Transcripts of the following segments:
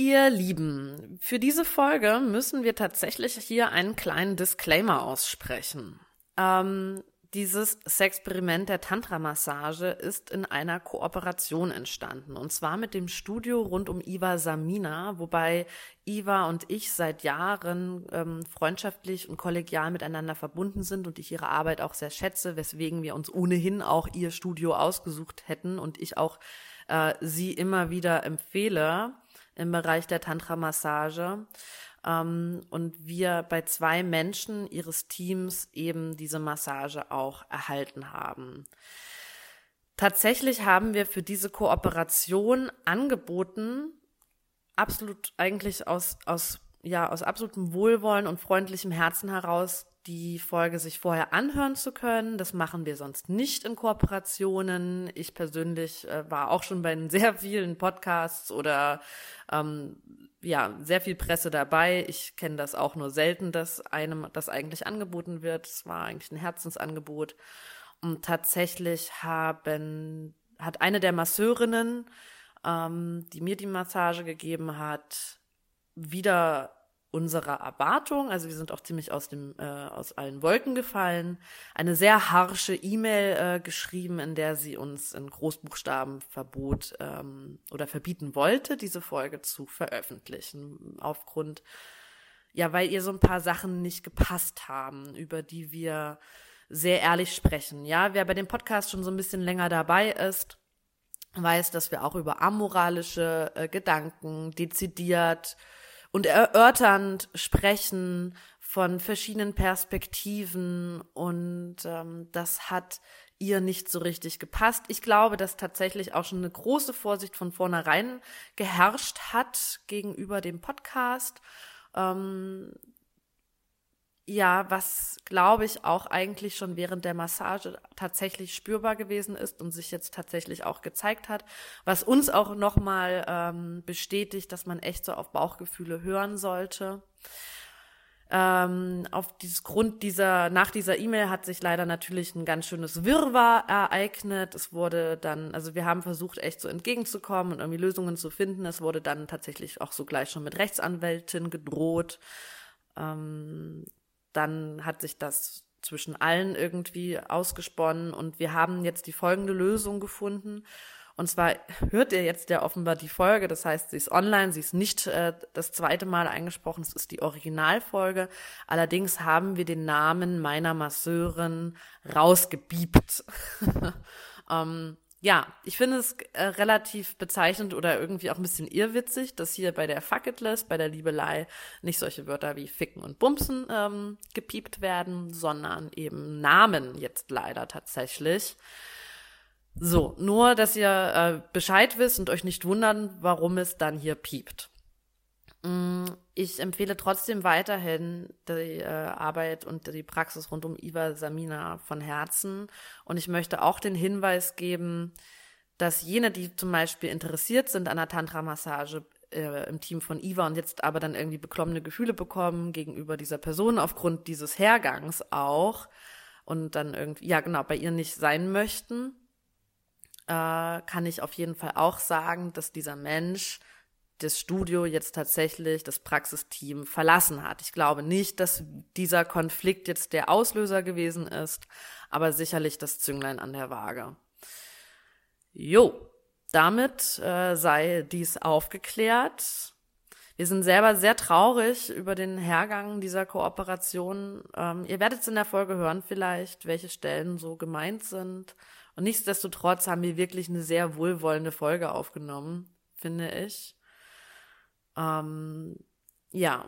Ihr Lieben, für diese Folge müssen wir tatsächlich hier einen kleinen Disclaimer aussprechen. Ähm, dieses Sexperiment der Tantra-Massage ist in einer Kooperation entstanden. Und zwar mit dem Studio rund um Iva Samina, wobei Iva und ich seit Jahren ähm, freundschaftlich und kollegial miteinander verbunden sind und ich ihre Arbeit auch sehr schätze, weswegen wir uns ohnehin auch ihr Studio ausgesucht hätten und ich auch äh, sie immer wieder empfehle im Bereich der Tantra-Massage ähm, und wir bei zwei Menschen ihres Teams eben diese Massage auch erhalten haben. Tatsächlich haben wir für diese Kooperation angeboten, absolut eigentlich aus, aus, ja, aus absolutem Wohlwollen und freundlichem Herzen heraus, die Folge sich vorher anhören zu können. Das machen wir sonst nicht in Kooperationen. Ich persönlich äh, war auch schon bei sehr vielen Podcasts oder ähm, ja, sehr viel Presse dabei. Ich kenne das auch nur selten, dass einem das eigentlich angeboten wird. Es war eigentlich ein Herzensangebot. Und tatsächlich haben, hat eine der Masseurinnen, ähm, die mir die Massage gegeben hat, wieder unserer Erwartung, also wir sind auch ziemlich aus dem äh, aus allen Wolken gefallen, eine sehr harsche E-Mail äh, geschrieben, in der sie uns in Großbuchstaben verbot ähm, oder verbieten wollte, diese Folge zu veröffentlichen, aufgrund ja, weil ihr so ein paar Sachen nicht gepasst haben, über die wir sehr ehrlich sprechen. Ja, wer bei dem Podcast schon so ein bisschen länger dabei ist, weiß, dass wir auch über amoralische äh, Gedanken dezidiert und erörternd sprechen von verschiedenen Perspektiven und ähm, das hat ihr nicht so richtig gepasst. Ich glaube, dass tatsächlich auch schon eine große Vorsicht von vornherein geherrscht hat gegenüber dem Podcast. Ähm, ja, was glaube ich auch eigentlich schon während der Massage tatsächlich spürbar gewesen ist und sich jetzt tatsächlich auch gezeigt hat, was uns auch nochmal ähm, bestätigt, dass man echt so auf Bauchgefühle hören sollte. Ähm, auf dieses Grund dieser, nach dieser E-Mail hat sich leider natürlich ein ganz schönes Wirrwarr ereignet. Es wurde dann, also wir haben versucht, echt so entgegenzukommen und irgendwie Lösungen zu finden. Es wurde dann tatsächlich auch so gleich schon mit Rechtsanwältin gedroht. Dann hat sich das zwischen allen irgendwie ausgesponnen und wir haben jetzt die folgende Lösung gefunden. Und zwar hört ihr jetzt ja offenbar die Folge, das heißt, sie ist online, sie ist nicht äh, das zweite Mal eingesprochen, es ist die Originalfolge. Allerdings haben wir den Namen meiner Masseurin rausgebiebt. ähm, ja, ich finde es äh, relativ bezeichnend oder irgendwie auch ein bisschen irrwitzig, dass hier bei der Fuck it list, bei der Liebelei nicht solche Wörter wie Ficken und Bumsen ähm, gepiept werden, sondern eben Namen jetzt leider tatsächlich. So, nur, dass ihr äh, Bescheid wisst und euch nicht wundern, warum es dann hier piept. Mm, ich empfehle trotzdem weiterhin die äh, Arbeit und die Praxis rund um Iva Samina von Herzen. Und ich möchte auch den Hinweis geben, dass jene, die zum Beispiel interessiert sind an der Tantra-Massage äh, im Team von Iva und jetzt aber dann irgendwie beklommene Gefühle bekommen gegenüber dieser Person aufgrund dieses Hergangs auch und dann irgendwie, ja genau, bei ihr nicht sein möchten, äh, kann ich auf jeden Fall auch sagen, dass dieser Mensch das Studio jetzt tatsächlich das Praxisteam verlassen hat. Ich glaube nicht, dass dieser Konflikt jetzt der Auslöser gewesen ist, aber sicherlich das Zünglein an der Waage. Jo, damit äh, sei dies aufgeklärt. Wir sind selber sehr traurig über den Hergang dieser Kooperation. Ähm, ihr werdet es in der Folge hören vielleicht, welche Stellen so gemeint sind. Und nichtsdestotrotz haben wir wirklich eine sehr wohlwollende Folge aufgenommen, finde ich. Ähm, ja,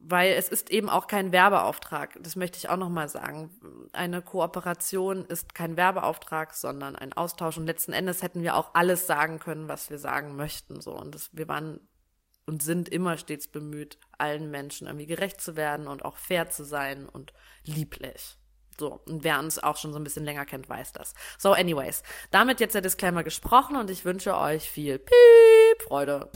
weil es ist eben auch kein Werbeauftrag. Das möchte ich auch nochmal sagen. Eine Kooperation ist kein Werbeauftrag, sondern ein Austausch. Und letzten Endes hätten wir auch alles sagen können, was wir sagen möchten. So und das, wir waren und sind immer stets bemüht, allen Menschen irgendwie gerecht zu werden und auch fair zu sein und lieblich. So, und wer uns auch schon so ein bisschen länger kennt, weiß das. So, anyways, damit jetzt der Disclaimer gesprochen und ich wünsche euch viel Piep Freude.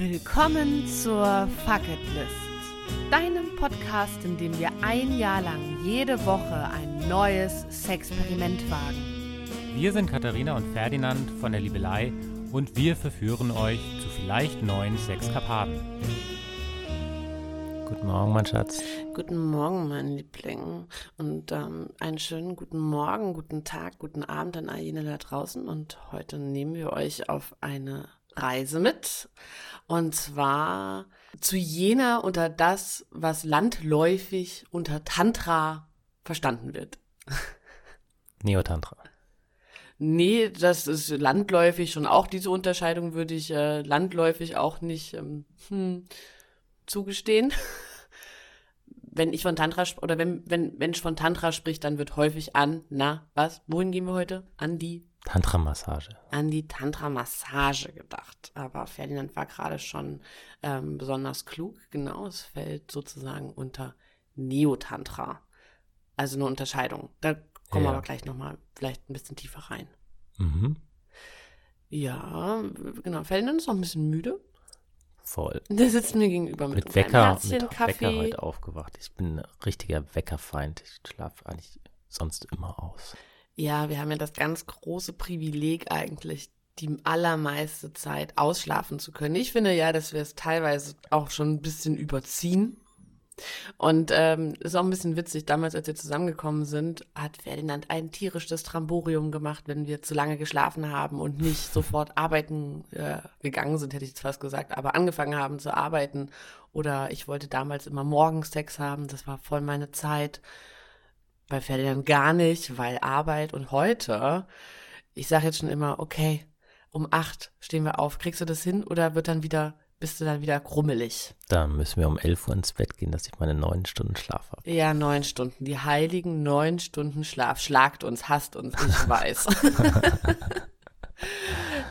Willkommen zur Fuck It List, deinem Podcast, in dem wir ein Jahr lang jede Woche ein neues Sexperiment wagen. Wir sind Katharina und Ferdinand von der Liebelei und wir verführen euch zu vielleicht neuen Sexkapaden. Guten Morgen, mein Schatz. Guten Morgen, mein Liebling. Und ähm, einen schönen guten Morgen, guten Tag, guten Abend an all jene da draußen. Und heute nehmen wir euch auf eine Reise mit. Und zwar zu jener unter das, was landläufig unter Tantra verstanden wird. Neotantra. Nee, das ist landläufig schon auch diese Unterscheidung würde ich äh, landläufig auch nicht ähm, hm, zugestehen. wenn ich von Tantra oder wenn wenn Mensch von Tantra spricht, dann wird häufig an, na, was? Wohin gehen wir heute? An die Tantra-Massage. An die Tantra-Massage gedacht. Aber Ferdinand war gerade schon ähm, besonders klug. Genau, es fällt sozusagen unter Neotantra. Also eine Unterscheidung. Da kommen wir aber gleich nochmal vielleicht ein bisschen tiefer rein. Mhm. Ja, genau. Ferdinand ist noch ein bisschen müde. Voll. Der sitzt mir gegenüber mit, mit Wecker, mit Kaffee. Wecker heute aufgewacht. Ich bin ein richtiger Weckerfeind. Ich schlafe eigentlich sonst immer aus. Ja, wir haben ja das ganz große Privileg eigentlich, die allermeiste Zeit ausschlafen zu können. Ich finde ja, dass wir es teilweise auch schon ein bisschen überziehen. Und ähm, ist auch ein bisschen witzig, damals, als wir zusammengekommen sind, hat Ferdinand ein tierisches Tramborium gemacht, wenn wir zu lange geschlafen haben und nicht sofort arbeiten äh, gegangen sind, hätte ich jetzt fast gesagt, aber angefangen haben zu arbeiten. Oder ich wollte damals immer morgens Sex haben, das war voll meine Zeit. Bei Ferdinand gar nicht, weil Arbeit und heute, ich sage jetzt schon immer, okay, um acht stehen wir auf, kriegst du das hin oder wird dann wieder bist du dann wieder grummelig. Da müssen wir um 11 Uhr ins Bett gehen, dass ich meine neun Stunden Schlaf habe. Ja, neun Stunden. Die heiligen neun Stunden Schlaf. Schlagt uns, hasst uns, ich weiß.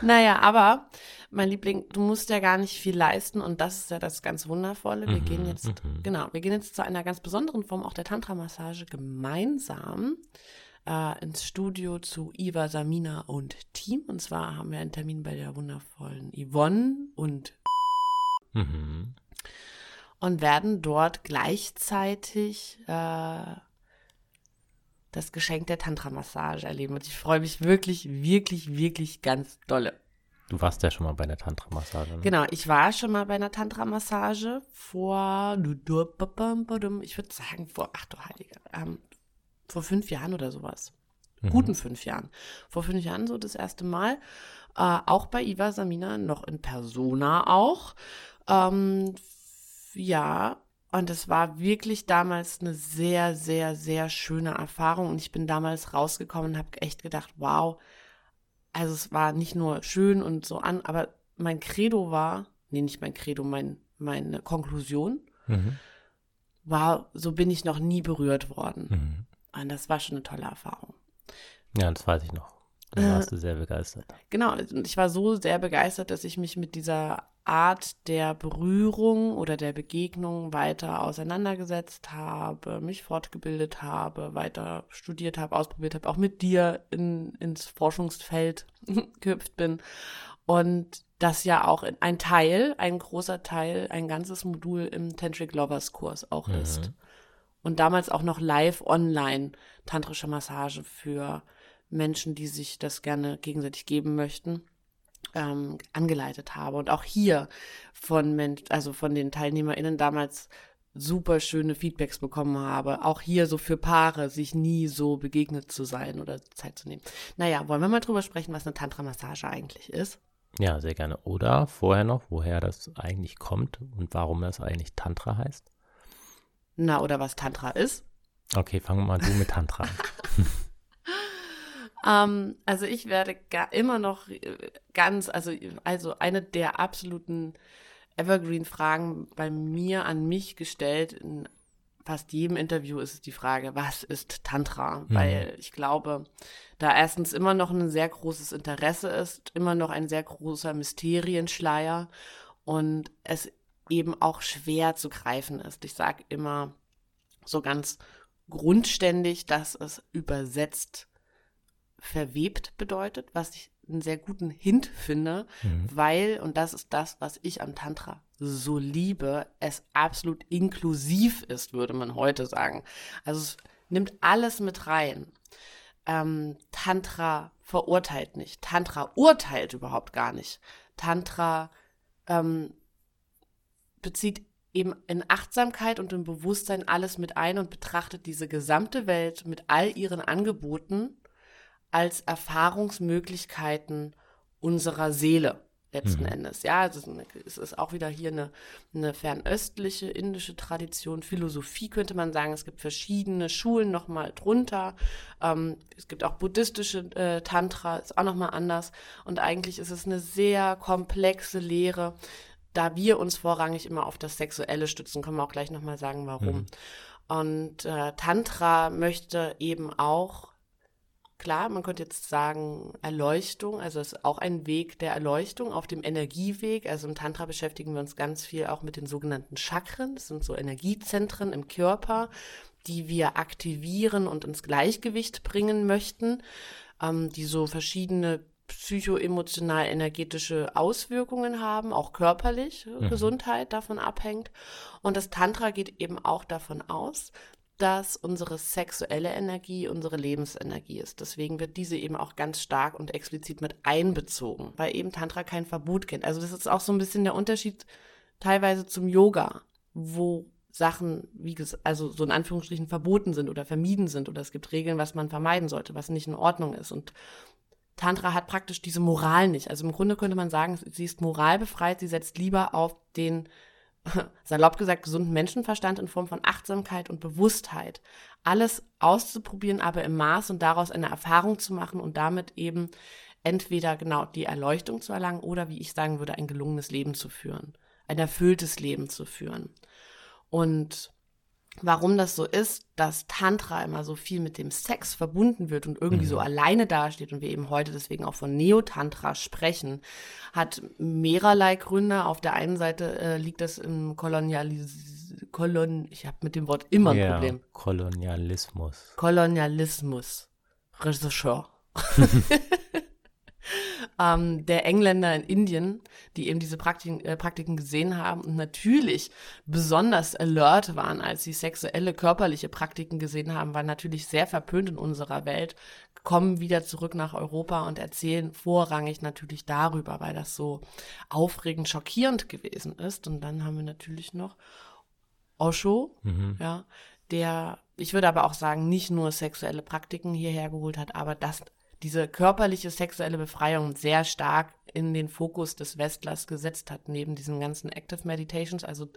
naja, aber mein Liebling, du musst ja gar nicht viel leisten und das ist ja das ganz Wundervolle. Wir mhm, gehen jetzt, mhm. genau, wir gehen jetzt zu einer ganz besonderen Form auch der Tantra-Massage gemeinsam äh, ins Studio zu Iva, Samina und Team. Und zwar haben wir einen Termin bei der wundervollen Yvonne und Mhm. Und werden dort gleichzeitig äh, das Geschenk der Tantra-Massage erleben. Und ich freue mich wirklich, wirklich, wirklich ganz dolle. Du warst ja schon mal bei einer Tantra-Massage. Ne? Genau, ich war schon mal bei einer Tantra-Massage vor, ich würde sagen, vor, ach du Heilige, ähm, vor fünf Jahren oder sowas. Mhm. Guten fünf Jahren. Vor fünf Jahren so das erste Mal. Äh, auch bei Iva Samina, noch in Persona auch. Ähm, ja, und es war wirklich damals eine sehr, sehr, sehr schöne Erfahrung. Und ich bin damals rausgekommen und habe echt gedacht, wow, also es war nicht nur schön und so an, aber mein Credo war, nee, nicht mein Credo, mein, meine Konklusion mhm. war, so bin ich noch nie berührt worden. Mhm. Und das war schon eine tolle Erfahrung. Ja, das weiß ich noch. Da warst äh, du sehr begeistert. Genau, und ich war so sehr begeistert, dass ich mich mit dieser Art der Berührung oder der Begegnung weiter auseinandergesetzt habe, mich fortgebildet habe, weiter studiert habe, ausprobiert habe, auch mit dir in, ins Forschungsfeld gehüpft bin. Und das ja auch ein Teil, ein großer Teil, ein ganzes Modul im Tantric Lovers Kurs auch mhm. ist. Und damals auch noch live online tantrische Massage für Menschen, die sich das gerne gegenseitig geben möchten ähm, angeleitet habe. Und auch hier von Mensch, also von den TeilnehmerInnen damals super schöne Feedbacks bekommen habe. Auch hier so für Paare, sich nie so begegnet zu sein oder Zeit zu nehmen. Naja, wollen wir mal drüber sprechen, was eine Tantra-Massage eigentlich ist? Ja, sehr gerne. Oder vorher noch, woher das eigentlich kommt und warum das eigentlich Tantra heißt? Na, oder was Tantra ist? Okay, fangen wir mal du mit Tantra an. Ähm, also ich werde immer noch äh, ganz, also, also eine der absoluten Evergreen-Fragen bei mir an mich gestellt. In fast jedem Interview ist es die Frage, was ist Tantra? Mhm. Weil ich glaube, da erstens immer noch ein sehr großes Interesse ist, immer noch ein sehr großer Mysterienschleier und es eben auch schwer zu greifen ist. Ich sage immer so ganz grundständig, dass es übersetzt verwebt bedeutet, was ich einen sehr guten Hint finde, mhm. weil, und das ist das, was ich am Tantra so liebe, es absolut inklusiv ist, würde man heute sagen. Also es nimmt alles mit rein. ähm, Tantra verurteilt nicht. Tantra urteilt überhaupt gar nicht. Tantra ähm, bezieht eben in Achtsamkeit und im Bewusstsein alles mit ein und betrachtet diese gesamte Welt mit all ihren Angeboten als Erfahrungsmöglichkeiten unserer Seele letzten mhm. Endes. Ja, also es ist auch wieder hier eine, eine fernöstliche indische Tradition, Philosophie könnte man sagen. Es gibt verschiedene Schulen nochmal drunter. Ähm, es gibt auch buddhistische äh, Tantra, ist auch nochmal anders. Und eigentlich ist es eine sehr komplexe Lehre, da wir uns vorrangig immer auf das Sexuelle stützen, können wir auch gleich nochmal sagen, warum. Mhm. Und äh, Tantra möchte eben auch, klar, man könnte jetzt sagen, Erleuchtung, also es ist auch ein Weg der Erleuchtung auf dem Energieweg. Also im Tantra beschäftigen wir uns ganz viel auch mit den sogenannten Chakren. Das sind so Energiezentren im Körper, die wir aktivieren und ins Gleichgewicht bringen möchten, ähm, die so verschiedene psychoemotional energetische Auswirkungen haben, auch körperlich mhm. Gesundheit davon abhängt. Und das Tantra geht eben auch davon aus, dass unsere sexuelle Energie unsere Lebensenergie ist. Deswegen wird diese eben auch ganz stark und explizit mit einbezogen, weil eben Tantra kein Verbot kennt. Also das ist auch so ein bisschen der Unterschied teilweise zum Yoga, wo Sachen, wie gesagt, also so in Anführungsstrichen verboten sind oder vermieden sind oder es gibt Regeln, was man vermeiden sollte, was nicht in Ordnung ist. Und Tantra hat praktisch diese Moral nicht. Also im Grunde könnte man sagen, sie ist moralbefreit, sie setzt lieber auf den, salopp gesagt, gesunden Menschenverstand in Form von Achtsamkeit und Bewusstheit. Alles auszuprobieren, aber im Maß und daraus eine Erfahrung zu machen und damit eben entweder genau die Erleuchtung zu erlangen oder, wie ich sagen würde, ein gelungenes Leben zu führen, ein erfülltes Leben zu führen. Und warum das so ist, dass Tantra immer so viel mit dem Sex verbunden wird und irgendwie mhm. so alleine dasteht und wir eben heute deswegen auch von Neo-Tantra sprechen, hat mehrerlei Gründe. Auf der einen Seite äh, liegt das im Kolonialis Kolon ich habe mit dem Wort immer ein yeah, Problem. Kolonialismus. Kolonialismus. Regisseur. ähm, der Engländer in Indien, die eben diese Praktiken, äh, Praktiken gesehen haben und natürlich besonders alert waren, als sie sexuelle, körperliche Praktiken gesehen haben, waren natürlich sehr verpönt in unserer Welt, kommen wieder zurück nach Europa und erzählen vorrangig natürlich darüber, weil das so aufregend, schockierend gewesen ist. Und dann haben wir natürlich noch Osho, mhm. ja, der, ich würde aber auch sagen, nicht nur sexuelle Praktiken hierher geholt hat, aber das diese körperliche sexuelle Befreiung sehr stark in den Fokus des Westlers gesetzt hat, neben diesen ganzen Active Meditations, also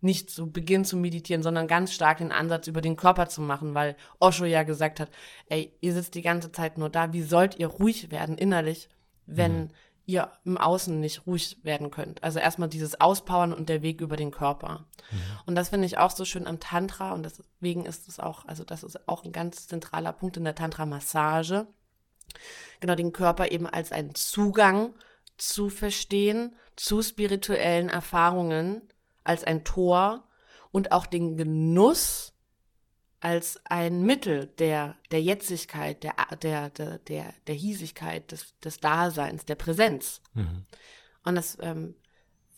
nicht zu Beginn zu meditieren, sondern ganz stark den Ansatz über den Körper zu machen, weil Osho ja gesagt hat, ey, ihr sitzt die ganze Zeit nur da, wie sollt ihr ruhig werden innerlich, wenn mhm. ihr im Außen nicht ruhig werden könnt? Also erstmal dieses Auspowern und der Weg über den Körper. Mhm. Und das finde ich auch so schön am Tantra und deswegen ist es auch, also das ist auch ein ganz zentraler Punkt in der Tantra-Massage genau den Körper eben als einen Zugang zu verstehen, zu spirituellen Erfahrungen, als ein Tor und auch den Genuss als ein Mittel der, der Jetzigkeit, der, der, der, der, der Hiesigkeit, des, des Daseins, der Präsenz. Mhm. Und das ähm,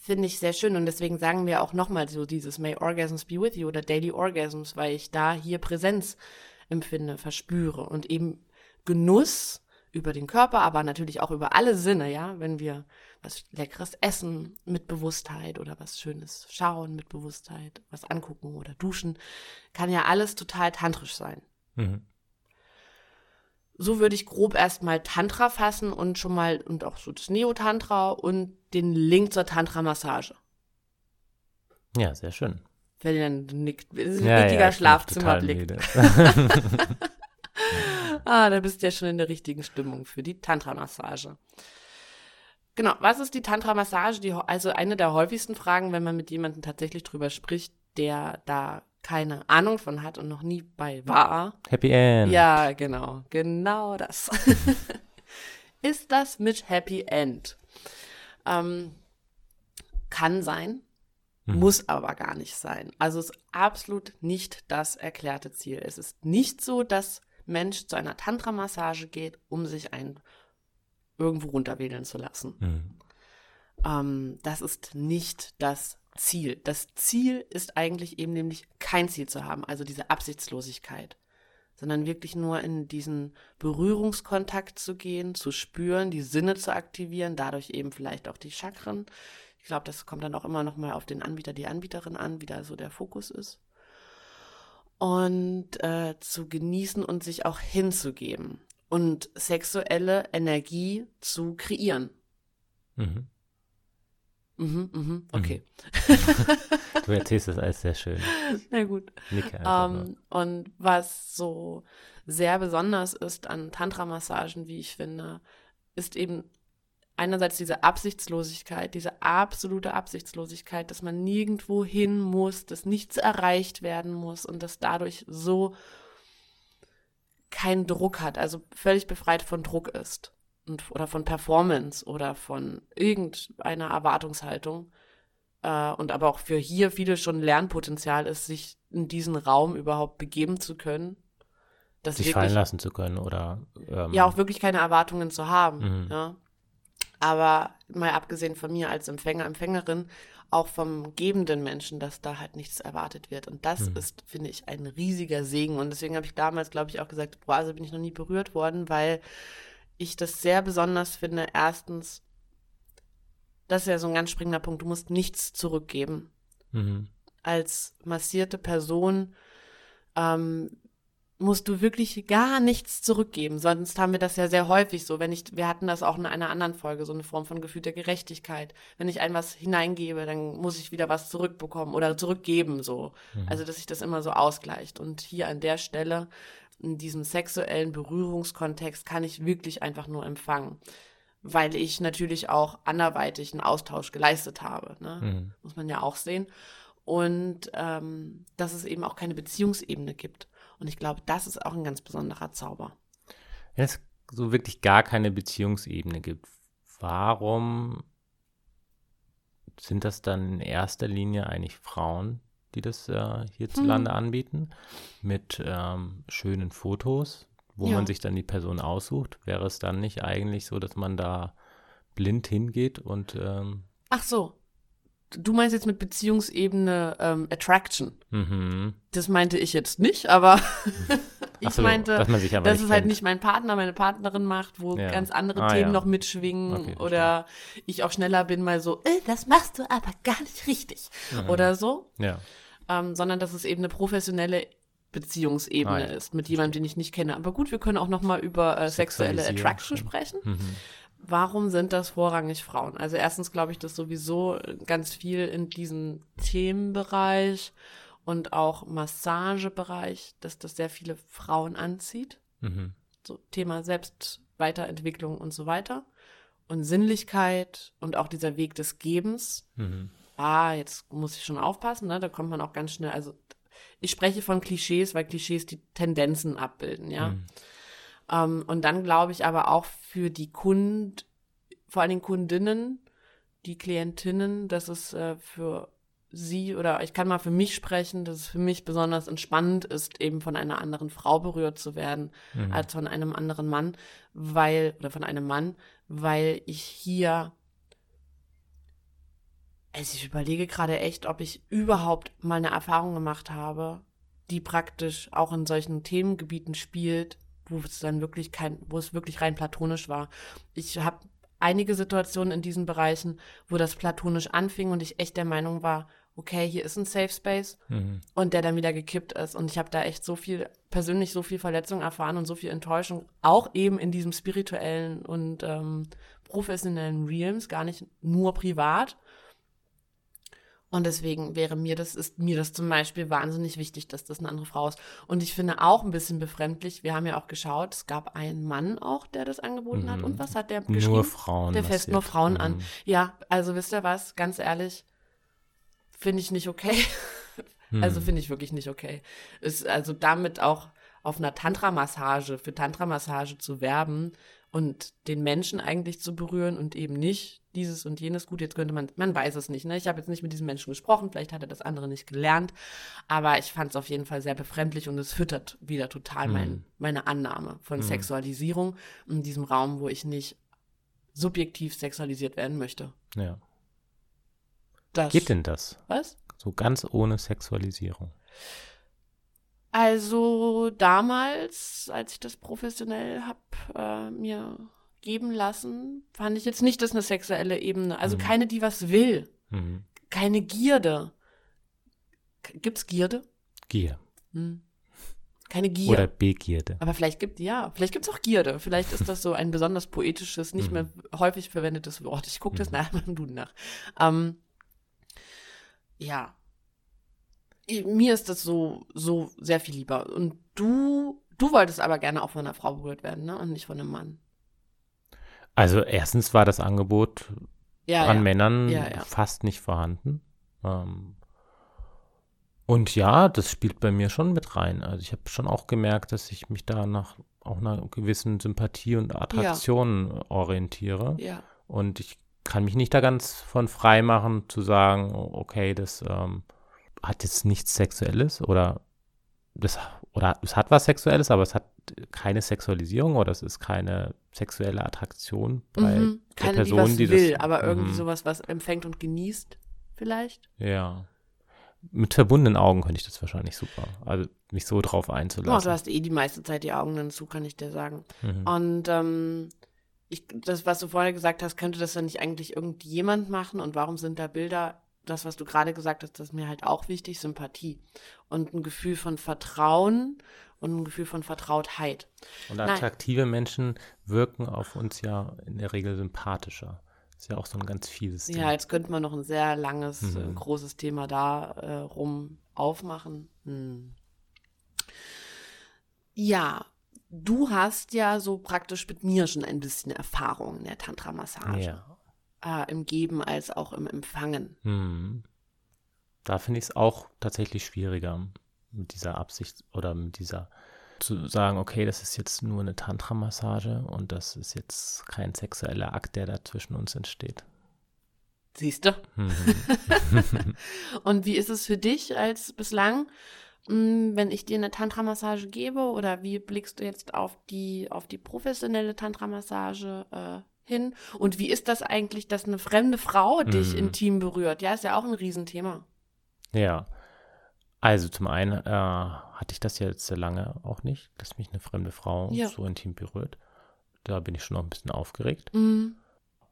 finde ich sehr schön und deswegen sagen wir auch nochmal so dieses May Orgasms be with you oder Daily Orgasms, weil ich da hier Präsenz empfinde, verspüre und eben Genuss über den Körper, aber natürlich auch über alle Sinne, ja, wenn wir was Leckeres essen mit Bewusstheit oder was Schönes schauen mit Bewusstheit, was angucken oder duschen, kann ja alles total tantrisch sein. Mhm. So würde ich grob erstmal Tantra fassen und schon mal, und auch so das Neo-Tantra und den Link zur Tantra-Massage. Ja, sehr schön. Wenn dann nickt, ist ein ja, richtiger ja, Schlafzimmerblick. ah, da bist du ja schon in der richtigen Stimmung für die Tantra-Massage. Genau, was ist die Tantra-Massage? also eine der häufigsten Fragen, wenn man mit jemandem tatsächlich drüber spricht, der da keine Ahnung von hat und noch nie bei war. Happy End. Ja, genau, genau das. ist das mit Happy End? Ähm, kann sein, mhm. muss aber gar nicht sein. Also es ist absolut nicht das erklärte Ziel. Es ist nicht so, dass Mensch zu einer Tantra-Massage geht, um sich ein irgendwo runterwedeln zu lassen. Mhm. Ähm, das ist nicht das Ziel. Das Ziel ist eigentlich eben nämlich kein Ziel zu haben, also diese Absichtslosigkeit, sondern wirklich nur in diesen Berührungskontakt zu gehen, zu spüren, die Sinne zu aktivieren, dadurch eben vielleicht auch die Chakren. Ich glaube, das kommt dann auch immer noch mal auf den Anbieter, die Anbieterin an, wie da so der Fokus ist. Und äh, zu genießen und sich auch hinzugeben und sexuelle Energie zu kreieren. Mhm. Mhm, mhm, okay. Mhm. du erzählst das alles sehr schön. Na gut. Nicke ähm, und was so sehr besonders ist an Tantra-Massagen, wie ich finde, ist eben einerseits diese Absichtslosigkeit, diese absolute Absichtslosigkeit, dass man nirgendwo hin muss, dass nichts erreicht werden muss und dass dadurch so keinen Druck hat, also völlig befreit von Druck ist und, oder von Performance oder von irgendeiner Erwartungshaltung. Äh, und aber auch für hier viele schon Lernpotenzial ist, sich in diesen Raum überhaupt begeben zu können. Sich wirklich, fallen lassen zu können oder ähm, ja auch wirklich keine Erwartungen zu haben. Mhm. Ja. Aber mal abgesehen von mir als Empfänger, Empfängerin, auch vom gebenden Menschen, dass da halt nichts erwartet wird. Und das mhm. ist, finde ich, ein riesiger Segen. Und deswegen habe ich damals, glaube ich, auch gesagt, boah, also bin ich noch nie berührt worden, weil ich das sehr besonders finde. Erstens, das ist ja so ein ganz springender Punkt, du musst nichts zurückgeben. Mhm. Als massierte Person ähm, musst du wirklich gar nichts zurückgeben. Sonst haben wir das ja sehr häufig so. Wenn ich, wir hatten das auch in einer anderen Folge, so eine Form von Gefühl der Gerechtigkeit. Wenn ich ein was hineingebe, dann muss ich wieder was zurückbekommen oder zurückgeben, so. Mhm. Also, dass sich das immer so ausgleicht. Und hier an der Stelle in diesem sexuellen Berührungskontext kann ich wirklich einfach nur empfangen, weil ich natürlich auch anderweitig einen Austausch geleistet habe. Ne? Mhm. Muss man ja auch sehen. Und ähm, dass es eben auch keine Beziehungsebene gibt. Und ich glaube, das ist auch ein ganz besonderer Zauber. Wenn es so wirklich gar keine Beziehungsebene gibt, warum sind das dann in erster Linie eigentlich Frauen, die das äh, hierzulande hm. anbieten, mit ähm, schönen Fotos, wo ja. man sich dann die Person aussucht. Wäre es dann nicht eigentlich so, dass man da blind hingeht und ähm, Ach so. Du meinst jetzt mit Beziehungsebene ähm, Attraction. Mhm. Das meinte ich jetzt nicht, aber ich so, dass, dass es halt kennt. halt nicht mein Partner, meine Partnerin macht, wo ja. ganz andere ah, Themen ja. noch mitschwingen okay, oder ich auch schneller bin, mal so, äh, das machst du aber gar nicht richtig mhm. oder so. Ja ähm, sondern dass es eben eine professionelle Beziehungsebene ah, ja. ist mit jemandem, den ich nicht kenne. Aber gut, wir können auch noch mal über äh, sexuelle Attraction sprechen. Mhm. Warum sind das vorrangig Frauen? Also erstens glaube ich, dass sowieso ganz viel in diesem Themenbereich und auch Massagebereich, dass das sehr viele Frauen anzieht. Mhm. So Thema Selbstweiterentwicklung und so weiter. Und Sinnlichkeit und auch dieser Weg des Gebens. Mhm ah, jetzt muss ich schon aufpassen, ne? Da kommt man auch ganz schnell, also ich spreche von Klischees, weil Klischees die Tendenzen abbilden, ja. Mhm. Ähm, und dann glaube ich aber auch für die Kunden, vor allen Dingen Kundinnen, die Klientinnen, dass es äh, für sie oder ich kann mal für mich sprechen, dass es für mich besonders entspannend ist, eben von einer anderen Frau berührt zu werden, mhm. als von einem anderen Mann, weil, oder von einem Mann, weil ich hier also ich überlege gerade echt, ob ich überhaupt mal eine Erfahrung gemacht habe, die praktisch auch in solchen Themengebieten spielt, wo es dann wirklich kein, wo es wirklich rein platonisch war. Ich habe einige Situationen in diesen Bereichen, wo das platonisch anfing und ich echt der Meinung war, okay, hier ist ein Safe Space mhm. und der dann wieder gekippt ist. Und ich habe da echt so viel, persönlich so viel Verletzung erfahren und so viel Enttäuschung, auch eben in diesem spirituellen und ähm, professionellen Realms, gar nicht nur privat. Und deswegen wäre mir das, ist mir das zum Beispiel wahnsinnig wichtig, dass das eine andere Frau ist. Und ich finde auch ein bisschen befremdlich, wir haben ja auch geschaut, es gab einen Mann auch, der das angeboten mhm. hat. Und was hat der geschrieben? Nur Frauen. Der fässt nur Frauen mhm. an. Ja, also wisst ihr was, ganz ehrlich, finde ich nicht okay. mhm. Also finde ich wirklich nicht okay. Ist also damit auch auf einer Tantra-Massage, für Tantra-Massage zu werben, und den Menschen eigentlich zu berühren und eben nicht dieses und jenes. Gut, jetzt könnte man, man weiß es nicht. Ne? Ich habe jetzt nicht mit diesem Menschen gesprochen, vielleicht hat er das andere nicht gelernt, aber ich fand es auf jeden Fall sehr befremdlich und es füttert wieder total mhm. mein, meine Annahme von mhm. Sexualisierung in diesem Raum, wo ich nicht subjektiv sexualisiert werden möchte. Ja. Das, Geht denn das? Was? So ganz ohne Sexualisierung. Also damals, als ich das professionell hab äh, mir geben lassen, fand ich jetzt nicht, dass eine sexuelle Ebene, also Mhm. keine, die was will, Mhm. keine Gierde. Gibt's Gierde? Gier. Hm. Keine Gier. Oder Begierde. Aber vielleicht gibt ja, vielleicht gibt's auch Gierde. Vielleicht ist das so ein besonders poetisches, nicht Mhm. mehr häufig verwendetes Wort. Ich gucke das Mhm. nachher beim Duden nach. Ähm, ja. Mir ist das so, so sehr viel lieber. Und du, du wolltest aber gerne auch von einer Frau berührt werden, ne? Und nicht von einem Mann. Also erstens war das Angebot Ja, an ja. Männern Ja, fast nicht vorhanden. Ähm, und ja, das spielt bei mir schon mit rein. Also ich habe schon auch gemerkt, dass ich mich da nach auch einer gewissen Sympathie und Attraktion orientiere. Ja. Und ich kann mich nicht da ganz von frei machen, zu sagen, okay, das ähm, hat jetzt nichts Sexuelles oder das oder es hat was Sexuelles, aber es hat keine Sexualisierung oder es ist keine sexuelle Attraktion bei Mhm. der Keine, Person, die was die das will, aber irgendwie Mhm. sowas, was empfängt und genießt, vielleicht. Ja. Mit verbundenen Augen könnte ich das wahrscheinlich super. Also mich so drauf Oh, einzulassen. du hast eh die meiste Zeit die Augen dann zu, kann ich dir sagen. Mhm. Und ähm, ich, das, was du vorher gesagt hast, könnte das dann nicht eigentlich irgendjemand machen? Und warum sind da Bilder? Das, was du gerade gesagt hast, das ist mir halt auch wichtig, Sympathie und ein Gefühl von Vertrauen und ein Gefühl von Vertrautheit. Und Nein. attraktive Menschen wirken auf uns ja in der Regel sympathischer. Ist ja auch so ein ganz fieses Ding. Ja, jetzt könnte man noch ein sehr langes, Mhm. äh, großes Thema da äh, rum aufmachen. Hm. Ja, du hast ja so praktisch mit mir schon ein bisschen Erfahrung in der Tantra-Massage. Ja. Äh, Im Geben als auch im Empfangen. Mhm. Da finde ich es auch tatsächlich schwieriger mit dieser Absicht oder mit dieser zu sagen, okay, das ist jetzt nur eine Tantra-Massage und das ist jetzt kein sexueller Akt, der da zwischen uns entsteht. Siehst du? Mhm. Und wie ist es für dich als bislang, mh, wenn ich dir eine Tantra-Massage gebe oder wie blickst du jetzt auf die, auf die professionelle Tantra-Massage äh, hin? Und wie ist das eigentlich, dass eine fremde Frau dich Mhm. intim berührt? Ja, ist ja auch ein Riesenthema. Ja. Also zum einen äh, hatte ich das jetzt sehr lange auch nicht, dass mich eine fremde Frau Ja. so intim berührt. Da bin ich schon noch ein bisschen aufgeregt. Mhm.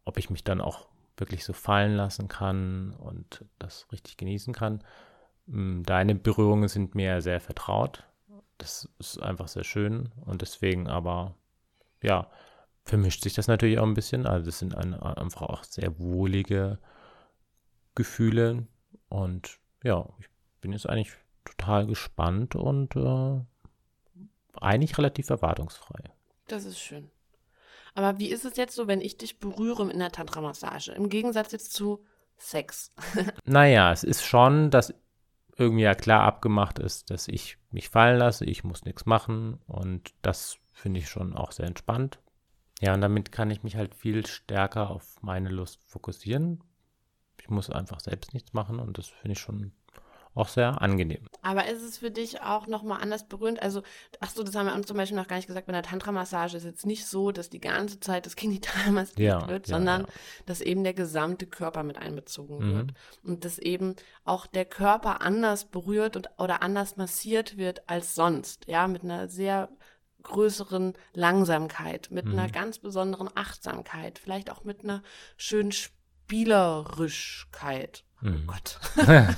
Ob ich mich dann auch wirklich so fallen lassen kann und das richtig genießen kann. Mm, Deine Berührungen sind mir sehr vertraut. Das ist einfach sehr schön und deswegen aber, ja, vermischt sich das natürlich auch ein bisschen. Also das sind ein, einfach auch sehr wohlige Gefühle und ja, ich bin jetzt eigentlich total gespannt und äh, eigentlich relativ erwartungsfrei. Das ist schön. Aber wie ist es jetzt so, wenn ich dich berühre in der Tantra-Massage? Im Gegensatz jetzt zu Sex. Naja, es ist schon, dass irgendwie ja klar abgemacht ist, dass ich mich fallen lasse, ich muss nichts machen und das finde ich schon auch sehr entspannt. Ja, und damit kann ich mich halt viel stärker auf meine Lust fokussieren. Ich muss einfach selbst nichts machen und das finde ich schon auch sehr angenehm. Aber ist es für dich auch nochmal anders berührend? Also, ach so, das haben wir uns zum Beispiel noch gar nicht gesagt, bei der Tantra-Massage ist jetzt nicht so, dass die ganze Zeit das Genital massiert Ja, wird, ja, sondern ja. dass eben der gesamte Körper mit einbezogen Mhm. wird. Und dass eben auch der Körper anders berührt und, oder anders massiert wird als sonst. Ja, mit einer sehr größeren Langsamkeit, mit einer Mhm. ganz besonderen Achtsamkeit, vielleicht auch mit einer schönen Spielerischkeit. Oh Mhm. Gott.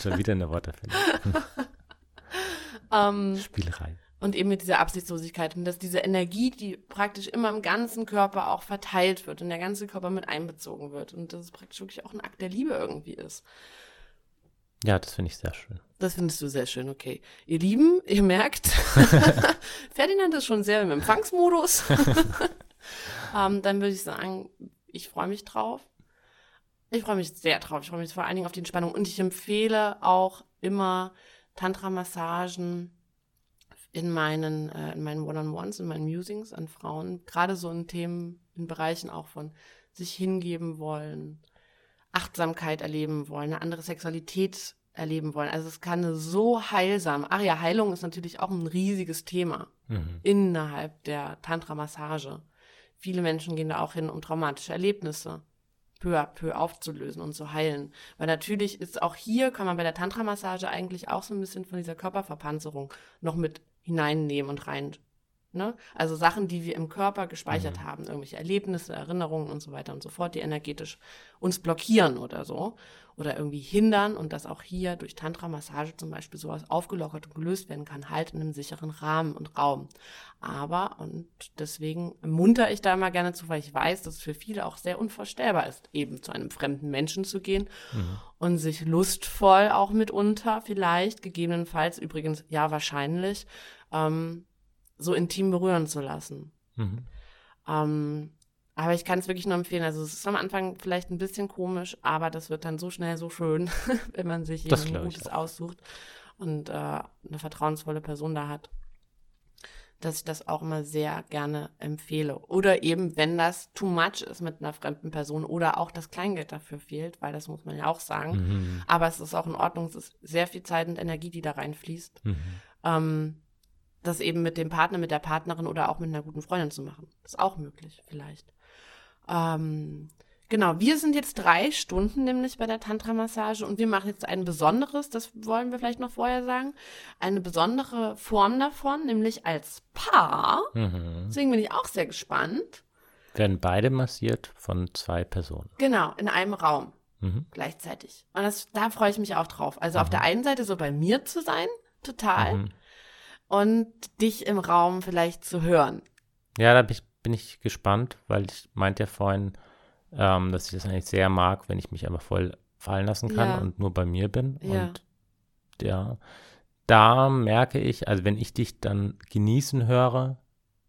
Schon wieder eine Worterfindung. ähm, Spielerei. Und eben mit dieser Absichtslosigkeit und dass diese Energie, die praktisch immer im ganzen Körper auch verteilt wird und der ganze Körper mit einbezogen wird und dass es praktisch wirklich auch ein Akt der Liebe irgendwie ist. Ja, das finde ich sehr schön. Das findest du sehr schön, okay. Ihr Lieben, ihr merkt, Ferdinand ist schon sehr im Empfangsmodus. ähm, dann würde ich sagen, ich freue mich drauf. Ich freue mich sehr drauf. Ich freue mich vor allen Dingen auf die Entspannung. Und ich empfehle auch immer Tantra-Massagen in meinen, äh, in meinen One-on-Ones, in meinen Musings an Frauen. Gerade so in Themen, in Bereichen auch von sich hingeben wollen, Achtsamkeit erleben wollen, eine andere Sexualität erleben wollen. Also es kann so heilsam. Ach ja, Heilung ist natürlich auch ein riesiges Thema Mhm. innerhalb der Tantra-Massage. Viele Menschen gehen da auch hin, um traumatische Erlebnisse peu à peu aufzulösen und zu heilen. Weil natürlich ist auch hier, kann man bei der Tantra-Massage eigentlich auch so ein bisschen von dieser Körperverpanzerung noch mit hineinnehmen und rein. Ne? Also Sachen, die wir im Körper gespeichert Mhm. haben, irgendwelche Erlebnisse, Erinnerungen und so weiter und so fort, die energetisch uns blockieren oder so oder irgendwie hindern und dass auch hier durch Tantra-Massage zum Beispiel sowas aufgelockert und gelöst werden kann, halt in einem sicheren Rahmen und Raum. Aber, und deswegen munter ich da immer gerne zu, weil ich weiß, dass es für viele auch sehr unvorstellbar ist, eben zu einem fremden Menschen zu gehen Mhm. und sich lustvoll auch mitunter vielleicht, gegebenenfalls übrigens, ja wahrscheinlich, ähm, so intim berühren zu lassen. Mhm. Ähm, aber ich kann es wirklich nur empfehlen. Also es ist am Anfang vielleicht ein bisschen komisch, aber das wird dann so schnell so schön, wenn man sich jemand Gutes aussucht und äh, eine vertrauensvolle Person da hat, dass ich das auch immer sehr gerne empfehle. Oder eben, wenn das too much ist mit einer fremden Person oder auch das Kleingeld dafür fehlt, weil das muss man ja auch sagen. Mhm. Aber es ist auch in Ordnung, es ist sehr viel Zeit und Energie, die da reinfließt. Mhm. Ähm, das eben mit dem Partner, mit der Partnerin oder auch mit einer guten Freundin zu machen. ist auch möglich, vielleicht. Ähm, genau, wir sind jetzt drei Stunden nämlich bei der Tantra-Massage und wir machen jetzt ein besonderes, das wollen wir vielleicht noch vorher sagen, eine besondere Form davon, nämlich als Paar. Mhm. Deswegen bin ich auch sehr gespannt. Werden beide massiert von zwei Personen. Genau, in einem Raum. Mhm. gleichzeitig. Und das, da freue ich mich auch drauf. Also auf der einen Seite so bei mir zu sein, total, Mhm. und dich im Raum vielleicht zu hören. Ja, da bin ich, bin ich gespannt, weil ich meinte ja vorhin, ähm, dass ich das eigentlich sehr mag, wenn ich mich einfach voll fallen lassen kann Ja. und nur bei mir bin. Ja. Und ja, da merke ich, also wenn ich dich dann genießen höre,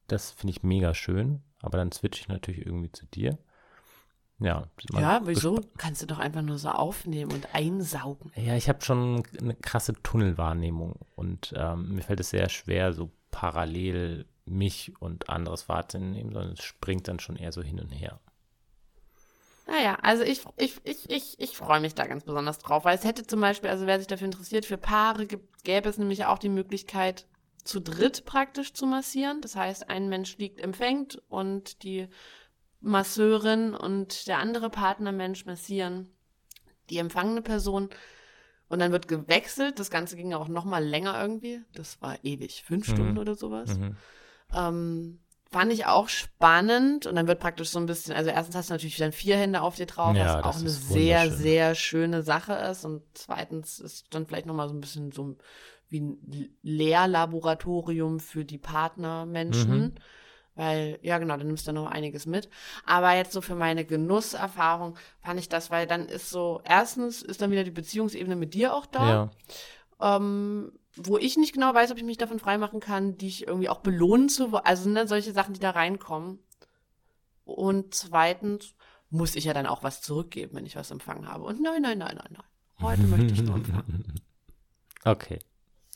das finde ich mega schön, aber dann switche ich natürlich irgendwie zu dir. Ja, ja, wieso? Kannst du doch einfach nur so aufnehmen und einsaugen. Ja, ich habe schon eine krasse Tunnelwahrnehmung und ähm, mir fällt es sehr schwer, so parallel mich und anderes wahrzunehmen, sondern es springt dann schon eher so hin und her. Naja, also ich, ich, ich, ich, ich freue mich da ganz besonders drauf, weil es hätte zum Beispiel, also wer sich dafür interessiert, für Paare gibt, gäbe es nämlich auch die Möglichkeit, zu dritt praktisch zu massieren. Das heißt, ein Mensch liegt empfängt und die Masseurin und der andere Partnermensch massieren die empfangene Person. Und dann wird gewechselt. Das Ganze ging auch noch mal länger irgendwie. Das war ewig, fünf Mhm. Stunden oder sowas. Mhm. Ähm, fand ich auch spannend und dann wird praktisch so ein bisschen, also erstens hast du natürlich dann vier Hände auf dir drauf, Ja, was auch eine sehr, sehr schöne Sache ist und zweitens ist dann vielleicht nochmal so ein bisschen so wie ein Lehrlaboratorium für die Partnermenschen. Mhm. Weil, ja genau, da nimmst du noch einiges mit. Aber jetzt so für meine Genusserfahrung fand ich das, weil dann ist so, erstens ist dann wieder die Beziehungsebene mit dir auch da Ja, ähm, wo ich nicht genau weiß, ob ich mich davon freimachen kann, dich irgendwie auch belohnen zu wollen. Also ne, solche Sachen, die da reinkommen. Und zweitens muss ich ja dann auch was zurückgeben, wenn ich was empfangen habe. Und nein, nein, nein, nein, nein. Heute möchte ich nur empfangen. okay.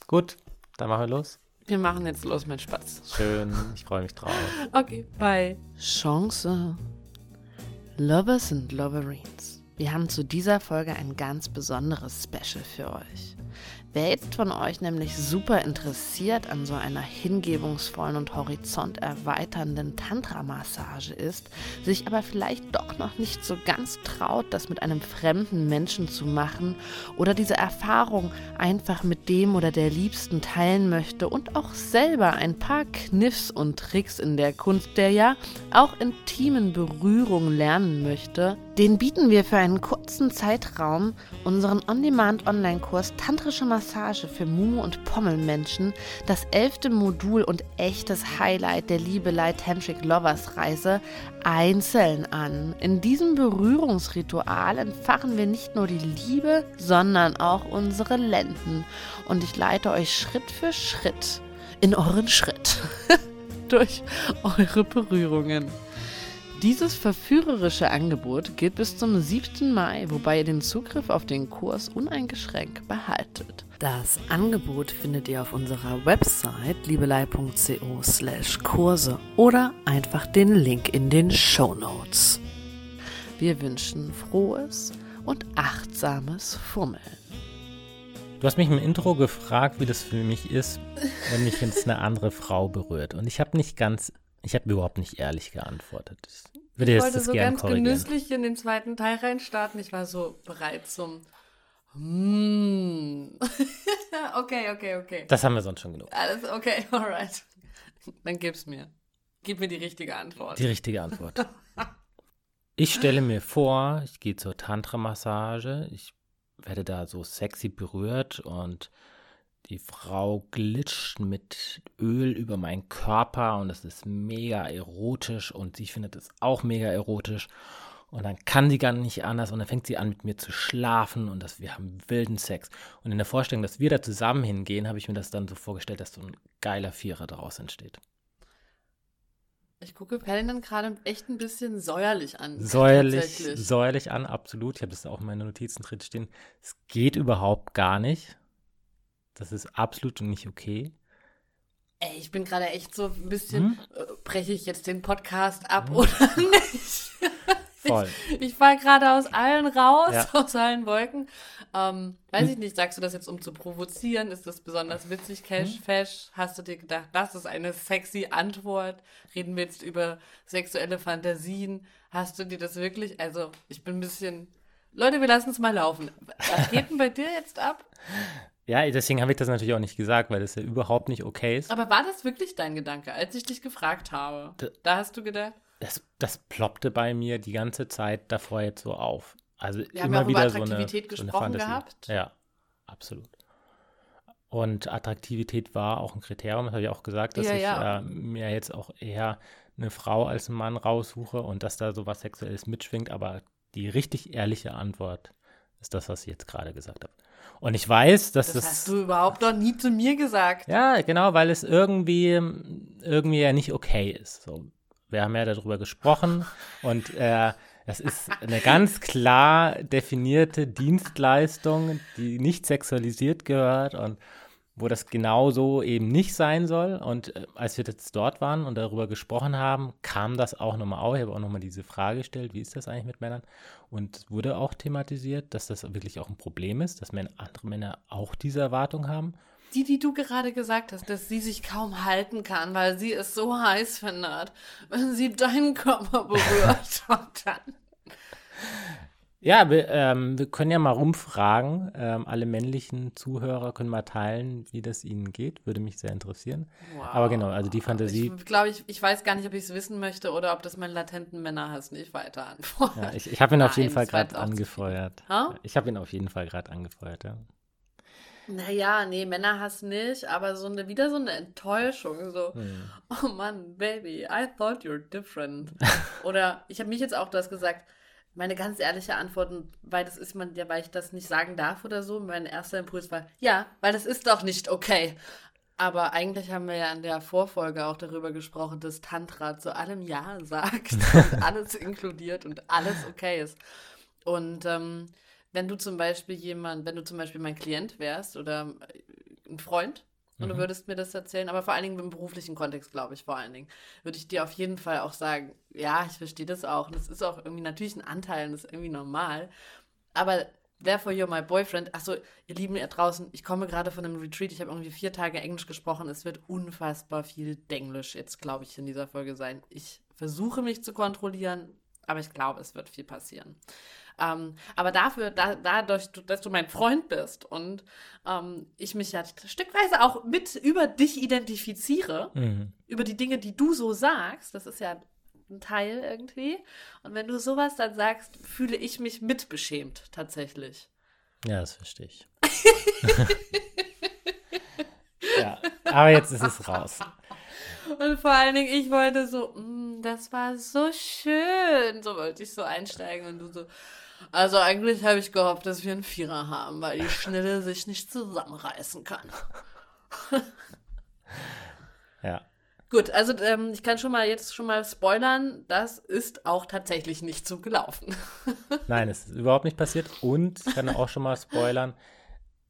Gut, dann machen wir los. Wir machen jetzt los, mein Spatz. Schön, ich freue mich drauf. Okay, bye. Chance. Lovers and Loverines. Wir haben zu dieser Folge ein ganz besonderes Special für euch. Wer von euch nämlich super interessiert an so einer hingebungsvollen und horizonterweiternden Tantra-Massage ist, sich aber vielleicht doch noch nicht so ganz traut, das mit einem fremden Menschen zu machen oder diese Erfahrung einfach mit dem oder der Liebsten teilen möchte und auch selber ein paar Kniffs und Tricks in der Kunst der ja auch intimen Berührung lernen möchte, den bieten wir für einen kurzen Zeitraum unseren On-Demand-Online-Kurs Tantrische Massage für Mumu- und Pommelmenschen, das elfte Modul und echtes Highlight der Liebelei Tantric Lovers Reise, einzeln an. In diesem Berührungsritual entfachen wir nicht nur die Liebe, sondern auch unsere Lenden. Und ich leite euch Schritt für Schritt in euren Schritt durch eure Berührungen. Dieses verführerische Angebot gilt bis zum 7. Mai, wobei ihr den Zugriff auf den Kurs uneingeschränkt behaltet. Das Angebot findet ihr auf unserer Website liebelei.co slash Kurse oder einfach den Link in den Show Notes. Wir wünschen frohes und achtsames Fummeln. Du hast mich im Intro gefragt, wie das für mich ist, wenn mich jetzt eine andere Frau berührt. Und ich habe nicht ganz, ich habe überhaupt nicht ehrlich geantwortet. Ich würde Ich jetzt wollte das so ganz korrigieren. genüsslich in den zweiten Teil reinstarten. Ich war so bereit zum Hm. okay, okay, okay. Das haben wir sonst schon genug. Alles okay, alright. Dann gib's mir. Gib mir die richtige Antwort. Die richtige Antwort. Ich stelle mir vor, ich gehe zur Tantra-Massage, ich werde da so sexy berührt und die Frau glitscht mit Öl über meinen Körper und es ist mega erotisch und sie findet es auch mega erotisch. Und dann kann sie gar nicht anders und dann fängt sie an mit mir zu schlafen und das, wir haben wilden Sex. Und in der Vorstellung, dass wir da zusammen hingehen, habe ich mir das dann so vorgestellt, dass so ein geiler Vierer daraus entsteht. Ich gucke Paladin gerade echt ein bisschen säuerlich an. Säuerlich, säuerlich an, absolut. Ich habe das auch in meinen Notizen drin stehen. Es geht überhaupt gar nicht. Das ist absolut nicht okay. Ey, ich bin gerade echt so ein bisschen, hm? äh, breche ich jetzt den Podcast ab hm? oder nicht? Voll. Ich, ich fall gerade aus allen raus, ja. aus allen Wolken. Ähm, weiß hm. ich nicht, sagst du das jetzt, um zu provozieren? Ist das besonders witzig, Cash, hm. Fesh? Hast du dir gedacht, das ist eine sexy Antwort? Reden wir jetzt über sexuelle Fantasien? Hast du dir das wirklich, also ich bin ein bisschen, Leute, wir lassen es mal laufen. Was geht denn bei dir jetzt ab? Ja, deswegen habe ich das natürlich auch nicht gesagt, weil das ja überhaupt nicht okay ist. Aber war das wirklich dein Gedanke, als ich dich gefragt habe? Da, da hast du gedacht? Das, das ploppte bei mir die ganze Zeit davor jetzt so auf. Also Wir immer haben wieder über Attraktivität so eine, gesprochen so eine gehabt. Ja, absolut. Und Attraktivität war auch ein Kriterium, das habe ich auch gesagt, dass ja, ich ja. Äh, mir jetzt auch eher eine Frau als einen Mann raussuche und dass da sowas Sexuelles mitschwingt. Aber die richtig ehrliche Antwort ist das, was ich jetzt gerade gesagt habe. Und ich weiß, dass das. Das hast du überhaupt noch nie zu mir gesagt. Ja, genau, weil es irgendwie, irgendwie ja nicht okay ist. So, wir haben ja darüber gesprochen und äh, das ist eine ganz klar definierte Dienstleistung, die nicht sexualisiert gehört und wo das genau so eben nicht sein soll. Und äh, als wir jetzt dort waren und darüber gesprochen haben, kam das auch nochmal auf. Ich habe auch nochmal diese Frage gestellt, wie ist das eigentlich mit Männern? Und wurde auch thematisiert, dass das wirklich auch ein Problem ist, dass Männer, andere Männer auch diese Erwartung haben. Die, die du gerade gesagt hast, dass sie sich kaum halten kann, weil sie es so heiß findet, wenn sie deinen Körper berührt und dann ja, wir, ähm, wir können ja mal rumfragen. Ähm, alle männlichen Zuhörer können mal teilen, wie das ihnen geht. Würde mich sehr interessieren. Wow. Aber genau, also die Fantasie. Ich glaube, ich, ich weiß gar nicht, ob ich es wissen möchte oder ob das meinen latenten Männerhass nicht weiter anfeuert. Ja, ich ich habe ihn auf jeden Fall gerade angefeuert. Ich habe ihn auf jeden Fall gerade angefeuert, ja. Naja, nee, Männerhass nicht, aber so eine, wieder so eine Enttäuschung. So, hm. oh Mann, Baby, I thought you're different. Oder ich habe mich jetzt auch das gesagt, meine ganz ehrliche Antwort, weil das ist man ja, weil ich das nicht sagen darf oder so, mein erster Impuls war, ja, weil das ist doch nicht okay. Aber eigentlich haben wir ja in der Vorfolge auch darüber gesprochen, dass Tantra zu allem Ja sagt und alles inkludiert und alles okay ist. Und ähm, wenn du zum Beispiel jemand, wenn du zum Beispiel mein Klient wärst oder ein Freund, und mhm. du würdest mir das erzählen, aber vor allen Dingen im beruflichen Kontext, glaube ich, vor allen Dingen, würde ich dir auf jeden Fall auch sagen, ja, ich verstehe das auch. Und das ist auch irgendwie natürlich ein Anteil und das ist irgendwie normal. Aber therefore you're my boyfriend. Achso, ihr Lieben ihr draußen, ich komme gerade von einem Retreat. Ich habe irgendwie vier Tage Englisch gesprochen. Es wird unfassbar viel Denglisch jetzt, glaube ich, in dieser Folge sein. Ich versuche mich zu kontrollieren, aber ich glaube, es wird viel passieren. Ähm, aber dafür, da, dadurch, dass du mein Freund bist und ähm, ich mich ja stückweise auch mit über dich identifiziere, mhm. über die Dinge, die du so sagst, das ist ja ein Teil irgendwie. Und wenn du sowas dann sagst, fühle ich mich mitbeschämt tatsächlich. Ja, das verstehe ich. ja, aber jetzt ist es raus. Und vor allen Dingen, ich wollte so, mm, das war so schön. So wollte ich so einsteigen und du so, also eigentlich habe ich gehofft, dass wir einen Vierer haben, weil die Schnelle sich nicht zusammenreißen kann. ja. Gut, also ähm, ich kann schon mal jetzt schon mal spoilern, das ist auch tatsächlich nicht so gelaufen. Nein, es ist überhaupt nicht passiert. Und ich kann auch schon mal spoilern,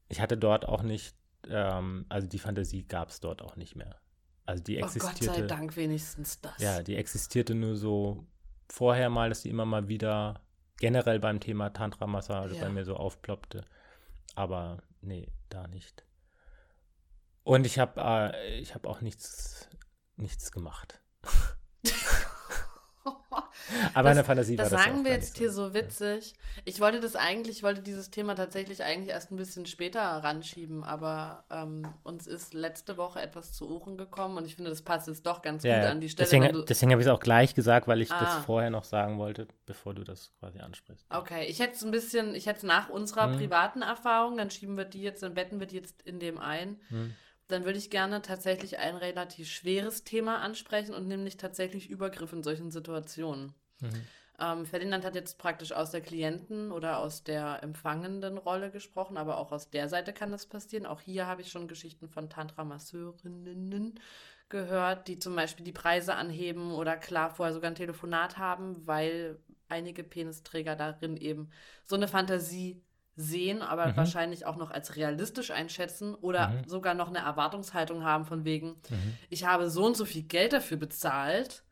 ich hatte dort auch nicht, ähm, also die Fantasie gab es dort auch nicht mehr. Also die existierte. Oh Gott sei Dank wenigstens das. Ja, die existierte nur so vorher mal, dass die immer mal wieder generell beim Thema Tantra-Massage ja. bei mir so aufploppte. Aber nee, da nicht. Und ich habe äh, ich hab auch nichts, nichts gemacht. Aber das, eine Fantasie das war das sagen wir jetzt nicht hier so. so witzig. Ich wollte das eigentlich, ich wollte dieses Thema tatsächlich eigentlich erst ein bisschen später ranschieben, aber ähm, uns ist letzte Woche etwas zu Ohren gekommen und ich finde, das passt jetzt doch ganz Ja, gut an die Stelle. deswegen deswegen habe ich es auch gleich gesagt, weil ich Ah. das vorher noch sagen wollte, bevor du das quasi ansprichst. okay, ich hätte es ein bisschen, ich hätte es nach unserer Hm. privaten Erfahrung, dann schieben wir die jetzt, dann betten wir die jetzt in dem ein. Hm. Dann würde ich gerne tatsächlich ein relativ schweres Thema ansprechen und nämlich tatsächlich Übergriff in solchen Situationen. Mhm. Ähm, Ferdinand hat jetzt praktisch aus der Klienten- oder aus der empfangenden Rolle gesprochen, aber auch aus der Seite kann das passieren. Auch hier habe ich schon Geschichten von Tantra-Masseurinnen gehört, die zum Beispiel die Preise anheben oder klar vorher sogar ein Telefonat haben, weil einige Penisträger darin eben so eine Fantasie sehen, aber Mhm. wahrscheinlich auch noch als realistisch einschätzen oder Mhm. sogar noch eine Erwartungshaltung haben von wegen, Mhm. ich habe so und so viel Geld dafür bezahlt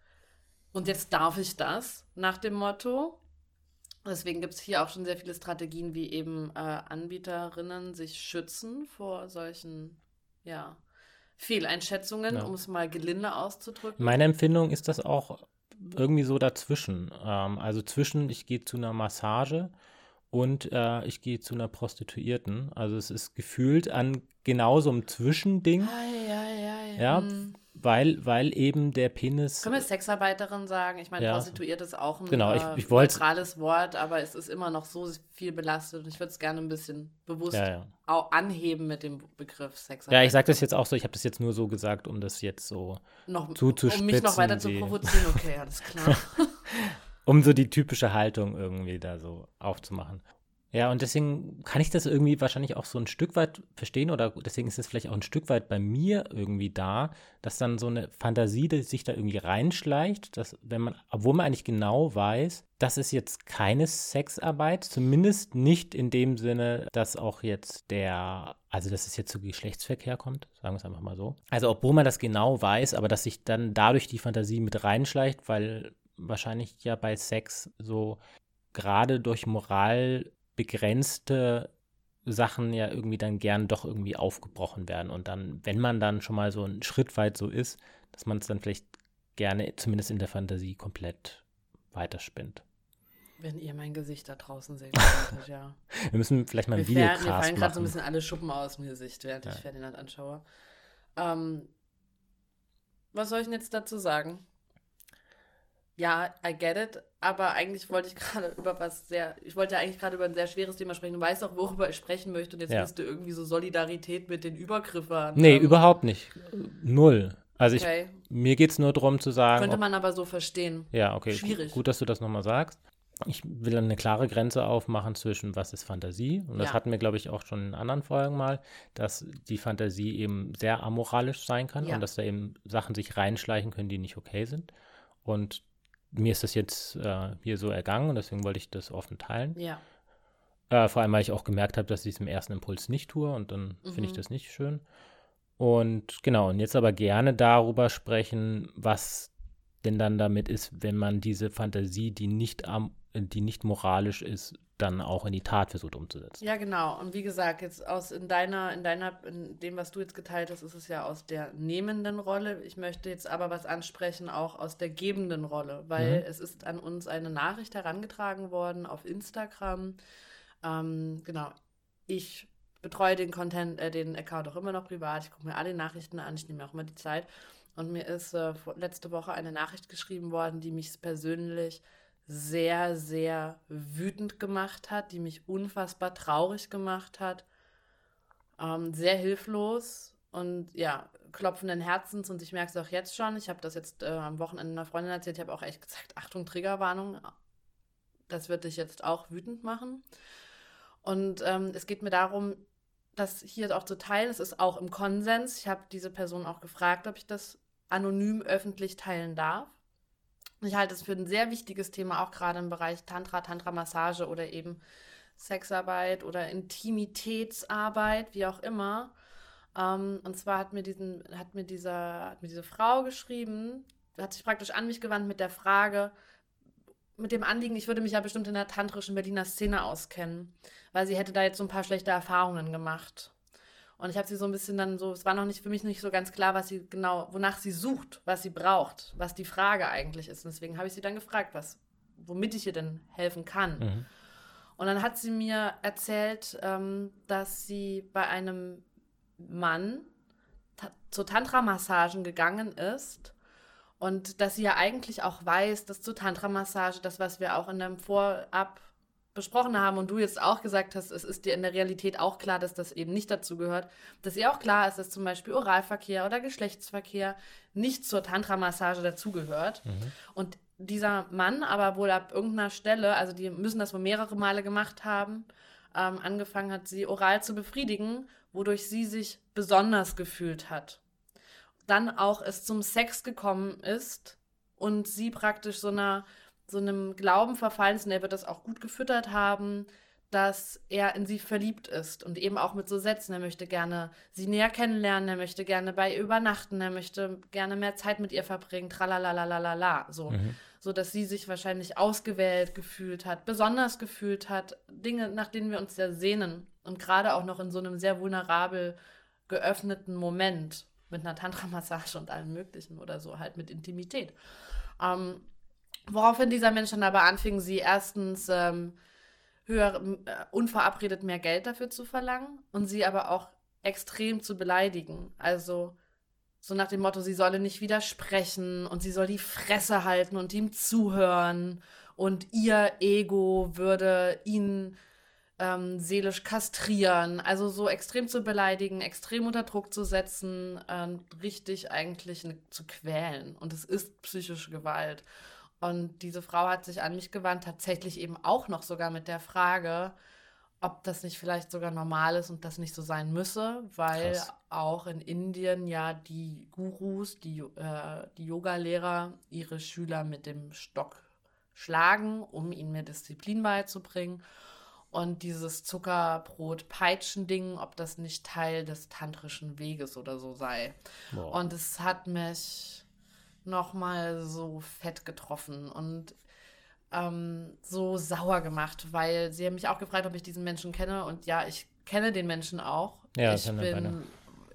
und jetzt darf ich das nach dem Motto. Deswegen gibt es hier auch schon sehr viele Strategien, wie eben äh, Anbieterinnen sich schützen vor solchen ja, Fehleinschätzungen, Ja. um es mal gelinde auszudrücken. Meine Empfindung ist das auch irgendwie so dazwischen. Ähm, also zwischen, ich gehe zu einer Massage und äh, ich gehe zu einer Prostituierten. Also es ist gefühlt an genau so einem Zwischending, Ei, ei, ei. ja, Hm. weil, weil eben der Penis. Können wir Sexarbeiterin sagen? Ich meine, Ja. Prostituiert ist auch ein Genau, ich- äh, ich wollt's- neutrales Wort, aber es ist immer noch so viel belastet und ich würde es gerne ein bisschen bewusst Ja, ja. auch anheben mit dem Begriff Sexarbeit. Ja, ich sage das jetzt auch so, ich habe das jetzt nur so gesagt, um das jetzt so, noch, zuzuspitzen, um mich noch weiter zu provozieren. Okay, alles klar. um so die typische Haltung irgendwie da so aufzumachen. Ja, und deswegen kann ich das irgendwie wahrscheinlich auch so ein Stück weit verstehen oder deswegen ist es vielleicht auch ein Stück weit bei mir irgendwie da, dass dann so eine Fantasie, die sich da irgendwie reinschleicht, dass wenn man, obwohl man eigentlich genau weiß, das ist jetzt keine Sexarbeit, zumindest nicht in dem Sinne, dass auch jetzt der, also dass es jetzt zu Geschlechtsverkehr kommt, sagen wir es einfach mal so. Also obwohl man das genau weiß, aber dass sich dann dadurch die Fantasie mit reinschleicht, weil wahrscheinlich ja bei Sex so gerade durch Moral begrenzte Sachen ja irgendwie dann gern doch irgendwie aufgebrochen werden. Und dann, wenn man dann schon mal so einen Schritt weit so ist, dass man es dann vielleicht gerne, zumindest in der Fantasie, komplett weiterspinnt. Wenn ihr mein Gesicht da draußen sehen könntet, ja. Wir müssen vielleicht mal Mir, ein fäll- mir Videocast fallen gerade so ein machen. bisschen alle Schuppen aus dem Gesicht, während Ja. ich Ferdinand anschaue. Ähm, was soll ich denn jetzt dazu sagen? Ja, I get it, aber eigentlich wollte ich gerade über was sehr, ich wollte ja eigentlich gerade über ein sehr schweres Thema sprechen. Du weißt auch, worüber ich sprechen möchte und jetzt Ja. bist du irgendwie so Solidarität mit den Übergriffern. Nee, ähm, überhaupt nicht. Null. Also ich, Okay, mir geht es nur darum zu sagen, könnte ob- man aber so verstehen. Ja, okay. Schwierig. Gut, dass du das nochmal sagst. Ich will eine klare Grenze aufmachen zwischen was ist Fantasie. Und das Ja. hatten wir, glaube ich, auch schon in anderen Folgen mal, dass die Fantasie eben sehr amoralisch sein kann Ja. und dass da eben Sachen sich reinschleichen können, die nicht okay sind. Und mir ist das jetzt äh, hier so ergangen und deswegen wollte ich das offen teilen. Ja. Äh, vor allem, weil ich auch gemerkt habe, dass ich es im ersten Impuls nicht tue und dann finde ich Mhm. das nicht schön. Und genau, und jetzt aber gerne darüber sprechen, was denn dann damit ist, wenn man diese Fantasie, die nicht, am, die nicht moralisch ist, dann auch in die Tat versucht umzusetzen. Ja, genau. Und wie gesagt, jetzt aus in deiner, in deiner, in dem, was du jetzt geteilt hast, ist es ja aus der nehmenden Rolle. Ich möchte jetzt aber was ansprechen, auch aus der gebenden Rolle, weil Mhm. es ist an uns eine Nachricht herangetragen worden auf Instagram. Ähm, genau. Ich betreue den Content, äh, den Account auch immer noch privat. Ich gucke mir alle Nachrichten an, ich nehme mir auch immer die Zeit. Und mir ist äh, letzte Woche eine Nachricht geschrieben worden, die mich persönlich sehr, sehr wütend gemacht hat, die mich unfassbar traurig gemacht hat, ähm, sehr hilflos und ja, klopfenden Herzens und ich merke es auch jetzt schon. Ich habe das jetzt äh, am Wochenende einer Freundin erzählt, ich habe auch echt gesagt, Achtung, Triggerwarnung, das wird dich jetzt auch wütend machen. Und ähm, es geht mir darum, das hier auch zu teilen. Es ist auch im Konsens. Ich habe diese Person auch gefragt, ob ich das anonym öffentlich teilen darf. Ich halte es für ein sehr wichtiges Thema, auch gerade im Bereich Tantra, Tantra-Massage oder eben Sexarbeit oder Intimitätsarbeit, wie auch immer. Ähm, und zwar hat mir, diesen, hat, mir dieser, hat mir diese Frau geschrieben, hat sich praktisch an mich gewandt mit der Frage, mit dem Anliegen, ich würde mich ja bestimmt in der tantrischen Berliner Szene auskennen, weil sie hätte da jetzt so ein paar schlechte Erfahrungen gemacht. Und ich habe sie so ein bisschen dann so, es war noch nicht für mich nicht so ganz klar, was sie genau, wonach sie sucht, was sie braucht, was die Frage eigentlich ist. Und deswegen habe ich sie dann gefragt, was, womit ich ihr denn helfen kann. Mhm. Und dann hat sie mir erzählt, ähm, dass sie bei einem Mann ta zu Tantra-Massagen gegangen ist und dass sie ja eigentlich auch weiß, dass zu Tantra-Massage, das, was wir auch in dem Vorab besprochen haben und du jetzt auch gesagt hast, es ist dir in der Realität auch klar, dass das eben nicht dazu gehört, dass ihr auch klar ist, dass zum Beispiel Oralverkehr oder Geschlechtsverkehr nicht zur Tantra-Massage dazugehört. Mhm. Und dieser Mann aber wohl ab irgendeiner Stelle, also die müssen das wohl mehrere Male gemacht haben, ähm, angefangen hat, sie oral zu befriedigen, wodurch sie sich besonders gefühlt hat. Dann auch es zum Sex gekommen ist und sie praktisch so einer so einem Glauben verfallen ist, und er wird das auch gut gefüttert haben, dass er in sie verliebt ist und eben auch mit so Sätzen. Er möchte gerne sie näher kennenlernen, er möchte gerne bei ihr übernachten, er möchte gerne mehr Zeit mit ihr verbringen, tralalalalala, so. Mhm. So dass sie sich wahrscheinlich ausgewählt gefühlt hat, besonders gefühlt hat, Dinge, nach denen wir uns sehr sehnen. Und gerade auch noch in so einem sehr vulnerabel geöffneten Moment mit einer Tantra-Massage und allem Möglichen oder so, halt mit Intimität. Ähm, Woraufhin dieser Mensch dann aber anfing, sie erstens ähm, höher, äh, unverabredet mehr Geld dafür zu verlangen und sie aber auch extrem zu beleidigen. Also so nach dem Motto, sie solle nicht widersprechen und sie soll die Fresse halten und ihm zuhören und ihr Ego würde ihn ähm, seelisch kastrieren. Also so extrem zu beleidigen, extrem unter Druck zu setzen, äh, richtig eigentlich zu quälen. Und es ist psychische Gewalt. Und diese Frau hat sich an mich gewandt, tatsächlich eben auch noch sogar mit der Frage, ob das nicht vielleicht sogar normal ist und das nicht so sein müsse, weil Krass. auch in Indien ja die Gurus, die, äh, die Yoga-Lehrer ihre Schüler mit dem Stock schlagen, um ihnen mehr Disziplin beizubringen. Und dieses Zuckerbrot-Peitschen-Ding, ob das nicht Teil des tantrischen Weges oder so sei. Wow. Und es hat mich nochmal so fett getroffen und ähm, so sauer gemacht, weil sie haben mich auch gefragt, ob ich diesen Menschen kenne und ja, ich kenne den Menschen auch. Ja, ich bin,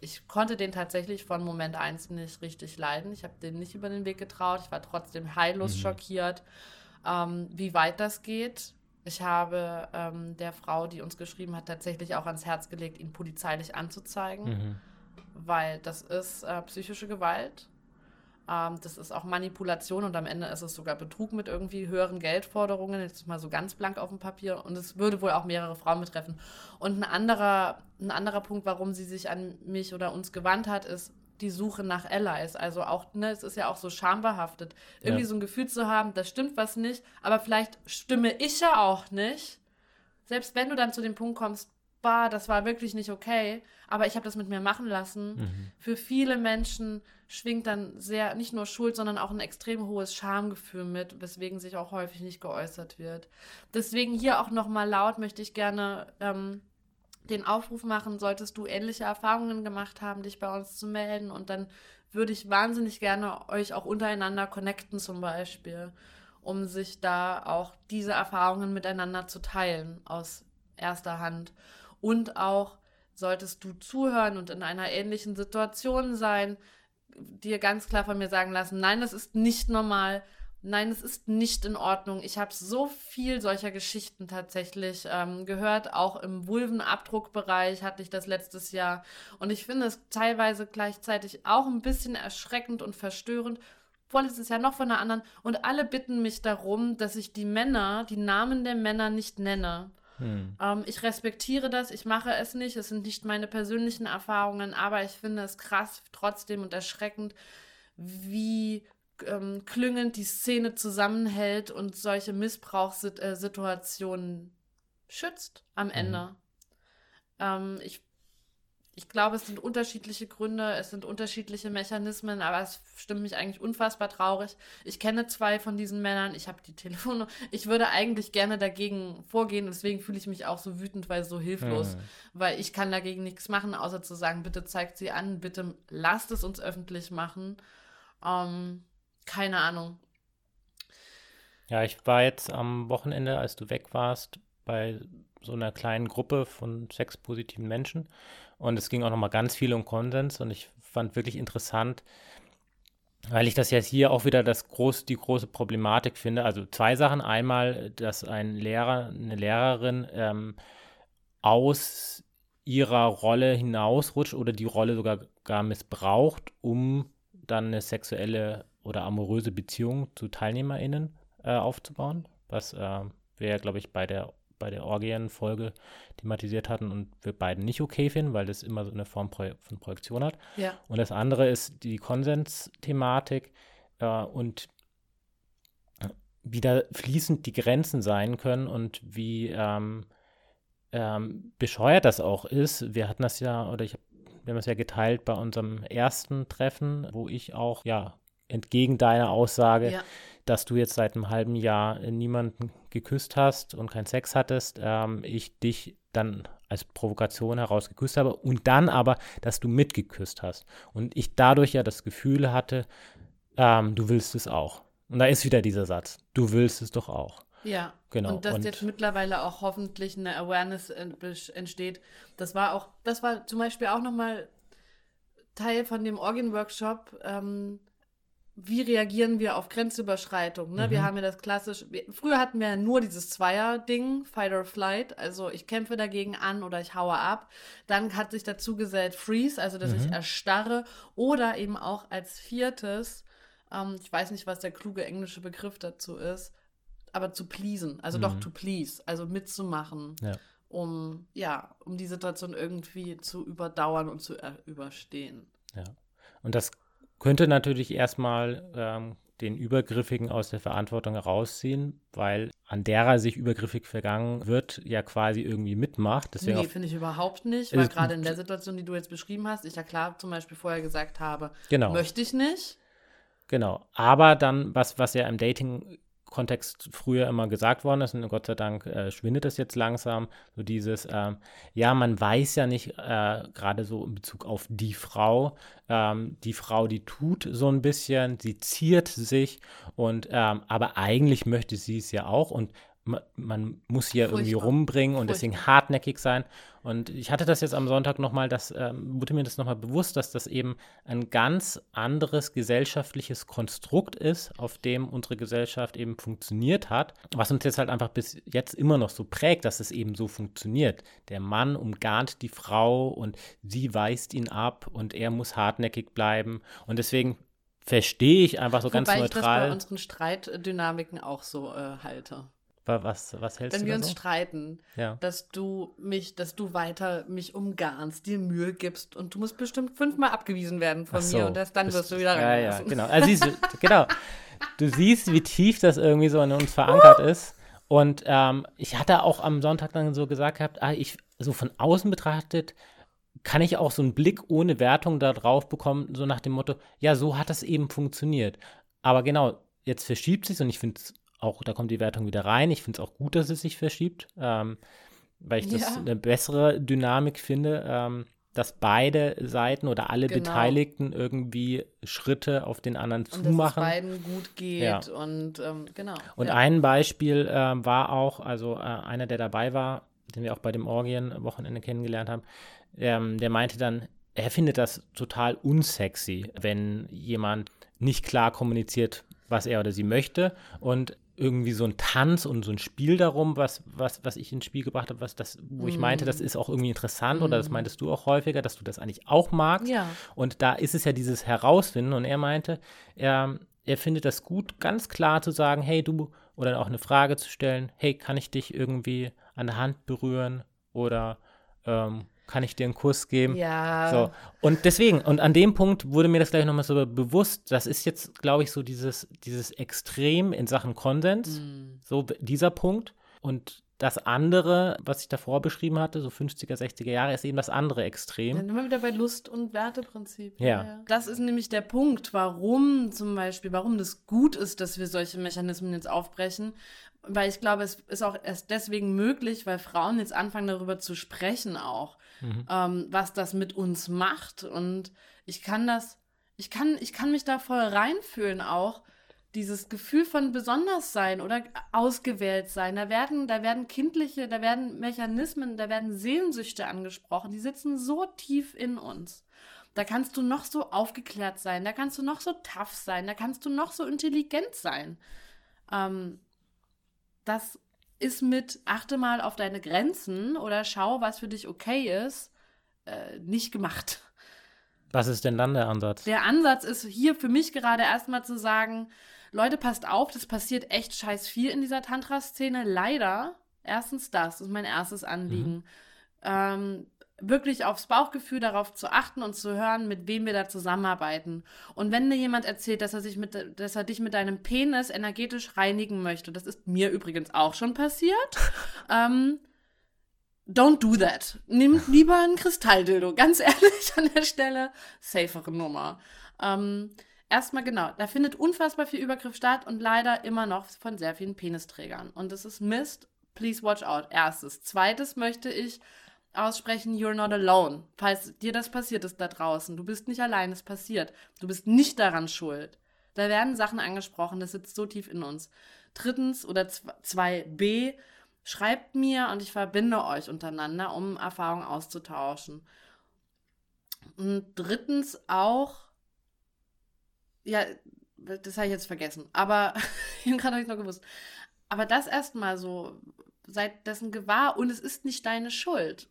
ich konnte den tatsächlich von Moment 1 nicht richtig leiden. Ich habe den nicht über den Weg getraut. Ich war trotzdem heillos mhm. schockiert, ähm, wie weit das geht. Ich habe ähm, der Frau, die uns geschrieben hat, tatsächlich auch ans Herz gelegt, ihn polizeilich anzuzeigen, mhm. weil das ist äh, psychische Gewalt ähm, das ist auch Manipulation und am Ende ist es sogar Betrug mit irgendwie höheren Geldforderungen. Jetzt mal so ganz blank auf dem Papier. Und es würde wohl auch mehrere Frauen betreffen. Und ein anderer, ein anderer Punkt, warum sie sich an mich oder uns gewandt hat, ist, die Suche nach Allies. Also auch, ne, es ist ja auch so schambehaftet. Irgendwie ja. so ein Gefühl zu haben, da stimmt was nicht, aber vielleicht stimme ich ja auch nicht. Selbst wenn du dann zu dem Punkt kommst, bah, das war wirklich nicht okay, aber ich habe das mit mir machen lassen. Mhm. Für viele Menschen schwingt dann sehr, nicht nur Schuld, sondern auch ein extrem hohes Schamgefühl mit, weswegen sich auch häufig nicht geäußert wird. Deswegen hier auch nochmal laut möchte ich gerne ähm, den Aufruf machen, solltest du ähnliche Erfahrungen gemacht haben, dich bei uns zu melden und dann würde ich wahnsinnig gerne euch auch untereinander connecten zum Beispiel, um sich da auch diese Erfahrungen miteinander zu teilen aus erster Hand. Und auch solltest du zuhören und in einer ähnlichen Situation sein, dir ganz klar von mir sagen lassen, nein, das ist nicht normal, nein, es ist nicht in Ordnung. Ich habe so viel solcher Geschichten tatsächlich ähm, gehört, auch im Vulvenabdruckbereich hatte ich das letztes Jahr. Und ich finde es teilweise gleichzeitig auch ein bisschen erschreckend und verstörend. Vorletztes Jahr noch von einer anderen. Und alle bitten mich darum, dass ich die Männer, die Namen der Männer nicht nenne. Hm. Ähm, ich respektiere das, ich mache es nicht, es sind nicht meine persönlichen Erfahrungen, aber ich finde es krass trotzdem und erschreckend, wie ähm, klüngend die Szene zusammenhält und solche Missbrauchssituationen schützt am Ende. Hm. Ähm, ich ich glaube, es sind unterschiedliche Gründe, es sind unterschiedliche Mechanismen, aber es stimmt mich eigentlich unfassbar traurig. Ich kenne zwei von diesen Männern, ich habe die Telefone. Ich würde eigentlich gerne dagegen vorgehen, deswegen fühle ich mich auch so wütend, weil so hilflos, mhm. weil ich kann dagegen nichts machen, außer zu sagen, bitte zeigt sie an, bitte lasst es uns öffentlich machen. Ähm, keine Ahnung. Ja, ich war jetzt am Wochenende, als du weg warst, bei so einer kleinen Gruppe von sexpositiven Menschen. Und es ging auch nochmal ganz viel um Konsens und ich fand wirklich interessant, weil ich das jetzt hier auch wieder das groß, die große Problematik finde. Also zwei Sachen. Einmal, dass ein Lehrer, eine Lehrerin ähm, aus ihrer Rolle hinausrutscht oder die Rolle sogar gar missbraucht, um dann eine sexuelle oder amoröse Beziehung zu TeilnehmerInnen äh, aufzubauen, was äh, wir, glaube ich, bei der bei der Orgien-Folge thematisiert hatten und wir beiden nicht okay finden, weil das immer so eine Form von Projektion hat. Ja. Und das andere ist die Konsensthematik äh, und wie da fließend die Grenzen sein können und wie ähm, ähm, bescheuert das auch ist. Wir hatten das ja, oder ich wir haben es ja geteilt bei unserem ersten Treffen, wo ich auch, ja, entgegen deiner Aussage, ja. Dass du jetzt seit einem halben Jahr niemanden geküsst hast und keinen Sex hattest, ähm, ich dich dann als Provokation heraus geküsst habe und dann aber, dass du mitgeküsst hast. Und ich dadurch ja das Gefühl hatte, ähm, du willst es auch. Und da ist wieder dieser Satz, du willst es doch auch. Ja, genau. Und dass und jetzt mittlerweile auch hoffentlich eine Awareness entsteht. Das war auch, das war zum Beispiel auch nochmal Teil von dem Orgin-Workshop. Ähm, wie reagieren wir auf Grenzüberschreitung? Ne? Mhm. Wir haben ja das klassisch, früher hatten wir ja nur dieses Zweier-Ding, Fight or Flight, also ich kämpfe dagegen an oder ich haue ab. Dann hat sich dazu gesellt Freeze, also dass mhm. ich erstarre oder eben auch als viertes, ähm, ich weiß nicht, was der kluge englische Begriff dazu ist, aber zu pleasen, also mhm. doch to please, also mitzumachen, ja. um ja, um die Situation irgendwie zu überdauern und zu überstehen. Ja. Und das könnte natürlich erstmal ähm, den Übergriffigen aus der Verantwortung herausziehen, weil an derer sich übergriffig vergangen wird, ja quasi irgendwie mitmacht. Deswegen nee, finde ich überhaupt nicht, weil gerade in der Situation, die du jetzt beschrieben hast, ich ja klar zum Beispiel vorher gesagt habe, genau. möchte ich nicht. Genau, aber dann, was, was ja im Dating Kontext früher immer gesagt worden ist und Gott sei Dank äh, schwindet das jetzt langsam, so dieses, äh, ja, man weiß ja nicht, äh, gerade so in Bezug auf die Frau, ähm, die Frau, die tut so ein bisschen, sie ziert sich und, ähm, aber eigentlich möchte sie es ja auch und man muss sie ja irgendwie rumbringen und Furchtbar. deswegen hartnäckig sein. Und ich hatte das jetzt am Sonntag nochmal, das ähm, wurde mir das nochmal bewusst, dass das eben ein ganz anderes gesellschaftliches Konstrukt ist, auf dem unsere Gesellschaft eben funktioniert hat, was uns jetzt halt einfach bis jetzt immer noch so prägt, dass es eben so funktioniert. Der Mann umgarnt die Frau und sie weist ihn ab und er muss hartnäckig bleiben. Und deswegen verstehe ich einfach so Wobei ganz neutral. Ich das bei unseren Streitdynamiken auch so äh, halte. Was, was hältst Wenn du wir uns so? streiten, ja. dass du mich, dass du weiter mich umgarnst, dir Mühe gibst und du musst bestimmt fünfmal abgewiesen werden von so, mir und das, dann wirst du wieder rein. Ja, ja, genau. Also siehst du, genau. Du siehst, wie tief das irgendwie so in uns verankert ist. Und ähm, ich hatte auch am Sonntag dann so gesagt gehabt, ah, ich, so von außen betrachtet, kann ich auch so einen Blick ohne Wertung da drauf bekommen, so nach dem Motto, ja, so hat das eben funktioniert. Aber genau, jetzt verschiebt sich und ich finde es auch, da kommt die Wertung wieder rein. Ich finde es auch gut, dass es sich verschiebt, ähm, weil ich das ja. eine bessere Dynamik finde, ähm, dass beide Seiten oder alle genau. Beteiligten irgendwie Schritte auf den anderen und zumachen. Dass es beiden gut geht ja. und ähm, genau. Und ja. ein Beispiel äh, war auch, also äh, einer, der dabei war, den wir auch bei dem Orgien-Wochenende kennengelernt haben, ähm, der meinte dann, er findet das total unsexy, wenn jemand nicht klar kommuniziert, was er oder sie möchte und irgendwie so ein Tanz und so ein Spiel darum, was, was, was ich ins Spiel gebracht habe, was das, wo mm. ich meinte, das mm. ist auch irgendwie interessant mm. oder das mm. meintest du auch häufiger, dass du das eigentlich auch magst. Ja. Und da ist es ja dieses Herausfinden und er meinte, er, er findet das gut, ganz klar zu sagen, hey du, oder auch eine Frage zu stellen, hey, kann ich dich irgendwie an der Hand berühren oder ähm, kann ich dir einen Kuss geben? Ja. So. Und deswegen, und an dem Punkt wurde mir das gleich nochmal so bewusst, das ist jetzt, glaube ich, so dieses, dieses Extrem in Sachen Konsens, mm. so dieser Punkt. Und das andere, was ich davor beschrieben hatte, so 50er, 60er Jahre, ist eben das andere Extrem. Dann sind wir wieder bei Lust- und Werteprinzip. Ja. ja. Das ist nämlich der Punkt, warum zum Beispiel, warum das gut ist, dass wir solche Mechanismen jetzt aufbrechen, weil ich glaube, es ist auch erst deswegen möglich, weil Frauen jetzt anfangen darüber zu sprechen auch, mhm. ähm, was das mit uns macht. Und ich kann das, ich kann, ich kann mich da voll reinfühlen auch. dieses Gefühl von besonders sein oder ausgewählt sein. Da werden, da werden kindliche, da werden Mechanismen, da werden Sehnsüchte angesprochen. Die sitzen so tief in uns. Da kannst du noch so aufgeklärt sein, da kannst du noch so tough sein, da kannst du noch so intelligent sein. Ähm, das ist mit achte mal auf deine Grenzen oder schau, was für dich okay ist, äh, nicht gemacht. Was ist denn dann der Ansatz? Der Ansatz ist hier für mich gerade erstmal zu sagen, Leute, passt auf, das passiert echt scheiß viel in dieser Tantra-Szene. Leider, erstens das, das ist mein erstes Anliegen. Mhm. Ähm, wirklich aufs Bauchgefühl darauf zu achten und zu hören, mit wem wir da zusammenarbeiten. Und wenn dir jemand erzählt, dass er sich mit, dass er dich mit deinem Penis energetisch reinigen möchte, das ist mir übrigens auch schon passiert, ähm, don't do that. Nimm lieber ein Kristalldildo. Ganz ehrlich an der Stelle, safere Nummer. Ähm, erstmal genau, da findet unfassbar viel Übergriff statt und leider immer noch von sehr vielen Penisträgern. Und das ist Mist. Please watch out. Erstes. Zweites möchte ich aussprechen, you're not alone. Falls dir das passiert ist da draußen, du bist nicht allein, es passiert. Du bist nicht daran schuld. Da werden Sachen angesprochen, das sitzt so tief in uns. Drittens oder 2b, schreibt mir und ich verbinde euch untereinander, um Erfahrungen auszutauschen. Und drittens auch, ja, das habe ich jetzt vergessen, aber ich habe gerade noch gewusst. Aber das erstmal so, seid dessen gewahr und es ist nicht deine Schuld.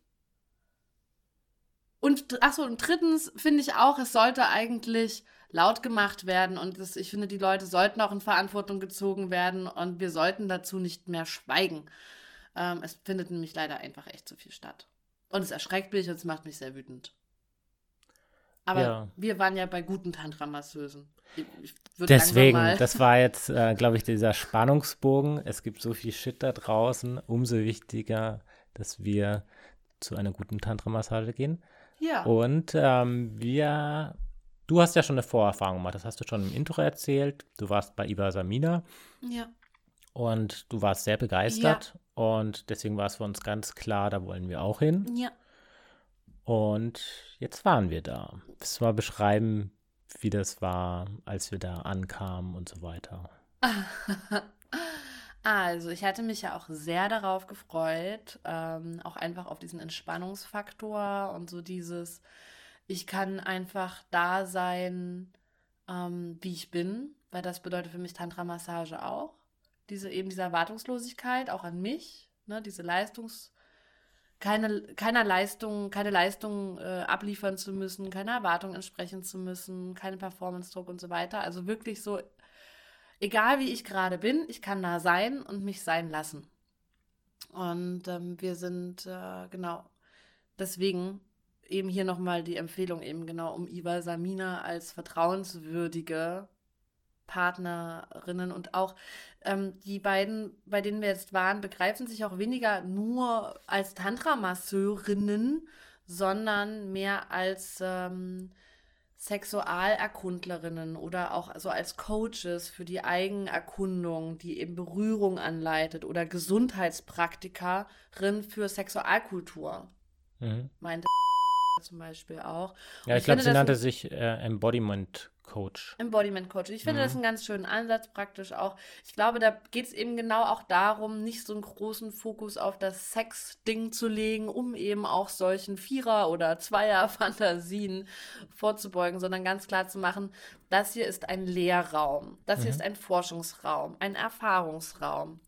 Und achso, und drittens finde ich auch, es sollte eigentlich laut gemacht werden und das, ich finde, die Leute sollten auch in Verantwortung gezogen werden und wir sollten dazu nicht mehr schweigen. Ähm, es findet nämlich leider einfach echt zu viel statt. Und es erschreckt mich und es macht mich sehr wütend. Aber ja. wir waren ja bei guten Tantra-Masseusen. Deswegen, das war jetzt, äh, glaube ich, dieser Spannungsbogen. Es gibt so viel Shit da draußen. Umso wichtiger, dass wir zu einer guten Tantra-Massage gehen. Ja. Und ähm, wir, du hast ja schon eine Vorerfahrung gemacht, das hast du schon im Intro erzählt. Du warst bei Iba Samina. Ja. Und du warst sehr begeistert. Ja. Und deswegen war es für uns ganz klar, da wollen wir auch hin. Ja. Und jetzt waren wir da. Willst du mal beschreiben, wie das war, als wir da ankamen und so weiter? Also, ich hatte mich ja auch sehr darauf gefreut, ähm, auch einfach auf diesen Entspannungsfaktor und so dieses, ich kann einfach da sein, ähm, wie ich bin, weil das bedeutet für mich Tantra-Massage auch. Diese eben diese Erwartungslosigkeit auch an mich, ne, diese Leistungs- keine, keiner Leistung, keine Leistung äh, abliefern zu müssen, keiner Erwartung entsprechen zu müssen, keine Performance-Druck und so weiter. Also wirklich so egal wie ich gerade bin, ich kann da sein und mich sein lassen. Und ähm, wir sind, äh, genau, deswegen eben hier nochmal die Empfehlung eben genau um Iva Samina als vertrauenswürdige Partnerinnen und auch ähm, die beiden, bei denen wir jetzt waren, begreifen sich auch weniger nur als Tantra-Masseurinnen, sondern mehr als ähm, Sexualerkundlerinnen oder auch so als Coaches für die Eigenerkundung, die eben Berührung anleitet oder Gesundheitspraktikerin für Sexualkultur. Mhm. Meinte zum Beispiel auch. Ja, ich, ich glaube, sie nannte sich äh, Embodiment Coach. Embodiment Coach. Ich finde mhm. das einen ganz schönen Ansatz, praktisch auch. Ich glaube, da geht es eben genau auch darum, nicht so einen großen Fokus auf das Sex-Ding zu legen, um eben auch solchen Vierer- oder Zweier-Fantasien vorzubeugen, sondern ganz klar zu machen, das hier ist ein Lehrraum, das hier mhm. ist ein Forschungsraum, ein Erfahrungsraum.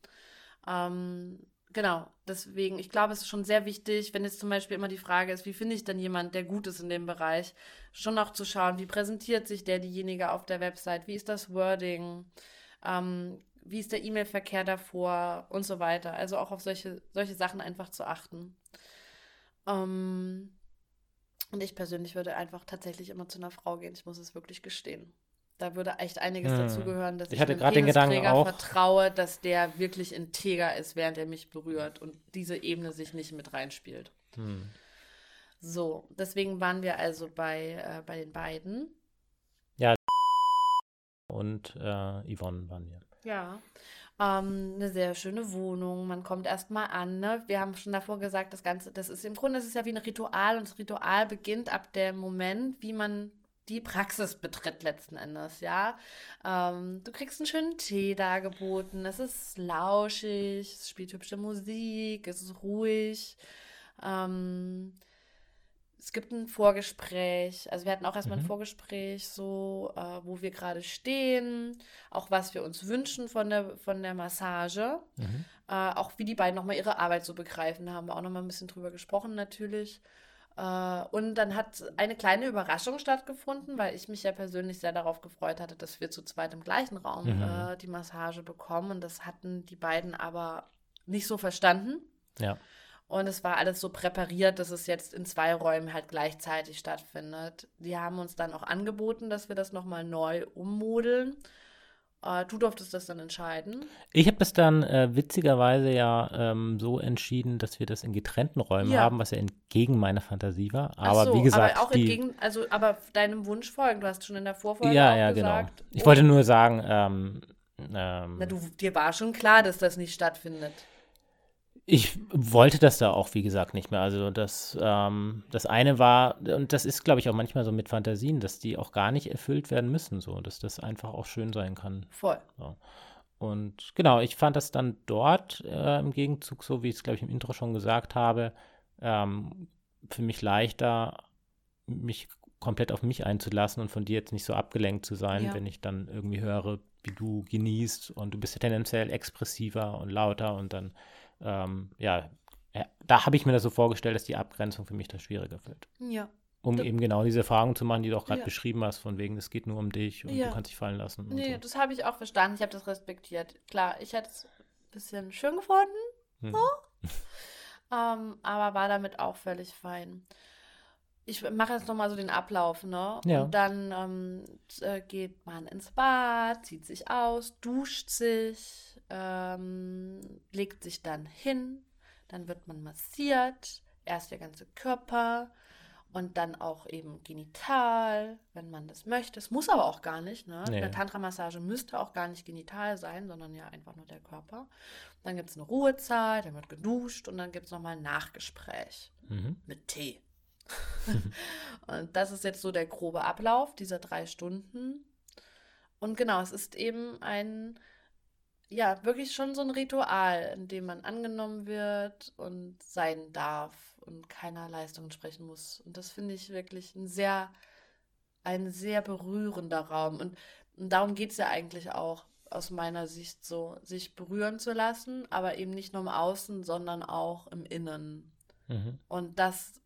Ähm, Genau, deswegen, ich glaube, es ist schon sehr wichtig, wenn jetzt zum Beispiel immer die Frage ist, wie finde ich denn jemand, der gut ist in dem Bereich, schon auch zu schauen, wie präsentiert sich der, diejenige auf der Website, wie ist das Wording, ähm, wie ist der E-Mail-Verkehr davor und so weiter. Also auch auf solche, solche Sachen einfach zu achten. Ähm, und ich persönlich würde einfach tatsächlich immer zu einer Frau gehen, ich muss es wirklich gestehen. Da würde echt einiges hm. dazugehören, dass ich, ich hatte gerade den Gedanken auch vertraue, dass der wirklich integer ist, während er mich berührt und diese Ebene sich nicht mit reinspielt. Hm. So, deswegen waren wir also bei, äh, bei den beiden. Ja. Und äh, Yvonne waren wir. Ja. Ähm, eine sehr schöne Wohnung. Man kommt erstmal an. Ne? Wir haben schon davor gesagt, das Ganze, das ist im Grunde das ist ja wie ein Ritual und das Ritual beginnt ab dem Moment, wie man die Praxis betritt letzten Endes, ja. Ähm, du kriegst einen schönen Tee dargeboten, es ist lauschig, es spielt hübsche Musik, es ist ruhig. Ähm, es gibt ein Vorgespräch. Also wir hatten auch erstmal mhm. ein Vorgespräch, so äh, wo wir gerade stehen, auch was wir uns wünschen von der, von der Massage. Mhm. Äh, auch wie die beiden nochmal ihre Arbeit so begreifen, haben wir auch nochmal ein bisschen drüber gesprochen natürlich. Äh, und dann hat eine kleine Überraschung stattgefunden, weil ich mich ja persönlich sehr darauf gefreut hatte, dass wir zu zweit im gleichen Raum mhm. äh, die Massage bekommen. Und das hatten die beiden aber nicht so verstanden. Ja. Und es war alles so präpariert, dass es jetzt in zwei Räumen halt gleichzeitig stattfindet. Die haben uns dann auch angeboten, dass wir das nochmal neu ummodeln. Äh, du durftest das dann entscheiden. Ich habe das dann äh, witzigerweise ja ähm, so entschieden, dass wir das in getrennten Räumen ja. haben, was ja entgegen meiner Fantasie war. Aber so, wie gesagt, aber auch die, entgegen, also aber deinem Wunsch folgen. Du hast schon in der Vorfolge ja, ja, genau. gesagt. Genau. Ich oh. wollte nur sagen, ähm, ähm, Na, du, dir war schon klar, dass das nicht stattfindet. Ich wollte das da auch, wie gesagt, nicht mehr. Also das, ähm, das eine war, und das ist, glaube ich, auch manchmal so mit Fantasien, dass die auch gar nicht erfüllt werden müssen, so, dass das einfach auch schön sein kann. Voll. So. Und genau, ich fand das dann dort äh, im Gegenzug, so wie ich es, glaube ich, im Intro schon gesagt habe, ähm, für mich leichter, mich komplett auf mich einzulassen und von dir jetzt nicht so abgelenkt zu sein, ja. wenn ich dann irgendwie höre, wie du genießt und du bist ja tendenziell expressiver und lauter und dann ähm, ja, da habe ich mir das so vorgestellt, dass die Abgrenzung für mich das schwieriger wird. Ja. Um da, eben genau diese Erfahrung zu machen, die du auch gerade ja. beschrieben hast, von wegen, es geht nur um dich und ja. du kannst dich fallen lassen. Nee, so. das habe ich auch verstanden. Ich habe das respektiert. Klar, ich hätte es ein bisschen schön gefunden, hm. so. ähm, aber war damit auch völlig fein. Ich mache jetzt nochmal so den Ablauf, ne? Ja. Und dann ähm, äh, geht man ins Bad, zieht sich aus, duscht sich, ähm, legt sich dann hin, dann wird man massiert, erst der ganze Körper und dann auch eben genital, wenn man das möchte. Es muss aber auch gar nicht. Ne? Nee. Eine Tantra-Massage müsste auch gar nicht genital sein, sondern ja einfach nur der Körper. Dann gibt es eine Ruhezeit, dann wird geduscht und dann gibt es nochmal ein Nachgespräch mhm. mit Tee. und das ist jetzt so der grobe Ablauf dieser drei Stunden. Und genau, es ist eben ein ja, wirklich schon so ein Ritual, in dem man angenommen wird und sein darf und keiner Leistung sprechen muss. Und das finde ich wirklich ein sehr, ein sehr berührender Raum. Und, und darum geht es ja eigentlich auch aus meiner Sicht so, sich berühren zu lassen, aber eben nicht nur im Außen, sondern auch im Innen. Mhm. Und das,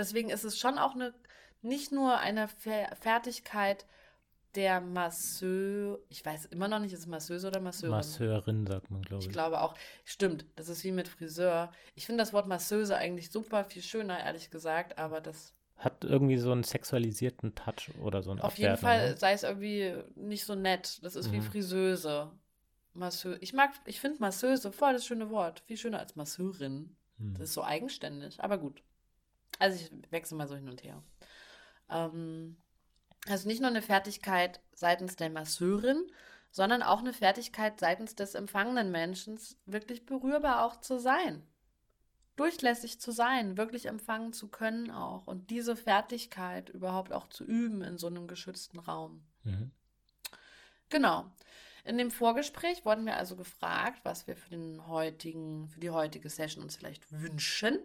deswegen ist es schon auch eine, nicht nur eine Fertigkeit, der Masseur, ich weiß immer noch nicht, ist es Masseuse oder Masseurin? Masseurin sagt man, glaube ich. Ich glaube auch. Stimmt, das ist wie mit Friseur. Ich finde das Wort Masseuse eigentlich super viel schöner, ehrlich gesagt, aber das. Hat irgendwie so einen sexualisierten Touch oder so einen Auf jeden Fall ne? sei es irgendwie nicht so nett. Das ist mhm. wie Friseuse. Masseur. Ich mag, ich finde Masseuse voll das schöne Wort. Viel schöner als Masseurin. Mhm. Das ist so eigenständig, aber gut. Also ich wechsle mal so hin und her. Ähm, also nicht nur eine Fertigkeit seitens der Masseurin, sondern auch eine Fertigkeit seitens des empfangenen Menschen, wirklich berührbar auch zu sein. Durchlässig zu sein, wirklich empfangen zu können auch. Und diese Fertigkeit überhaupt auch zu üben in so einem geschützten Raum. Mhm. Genau. In dem Vorgespräch wurden wir also gefragt, was wir für den heutigen, für die heutige Session uns vielleicht wünschen.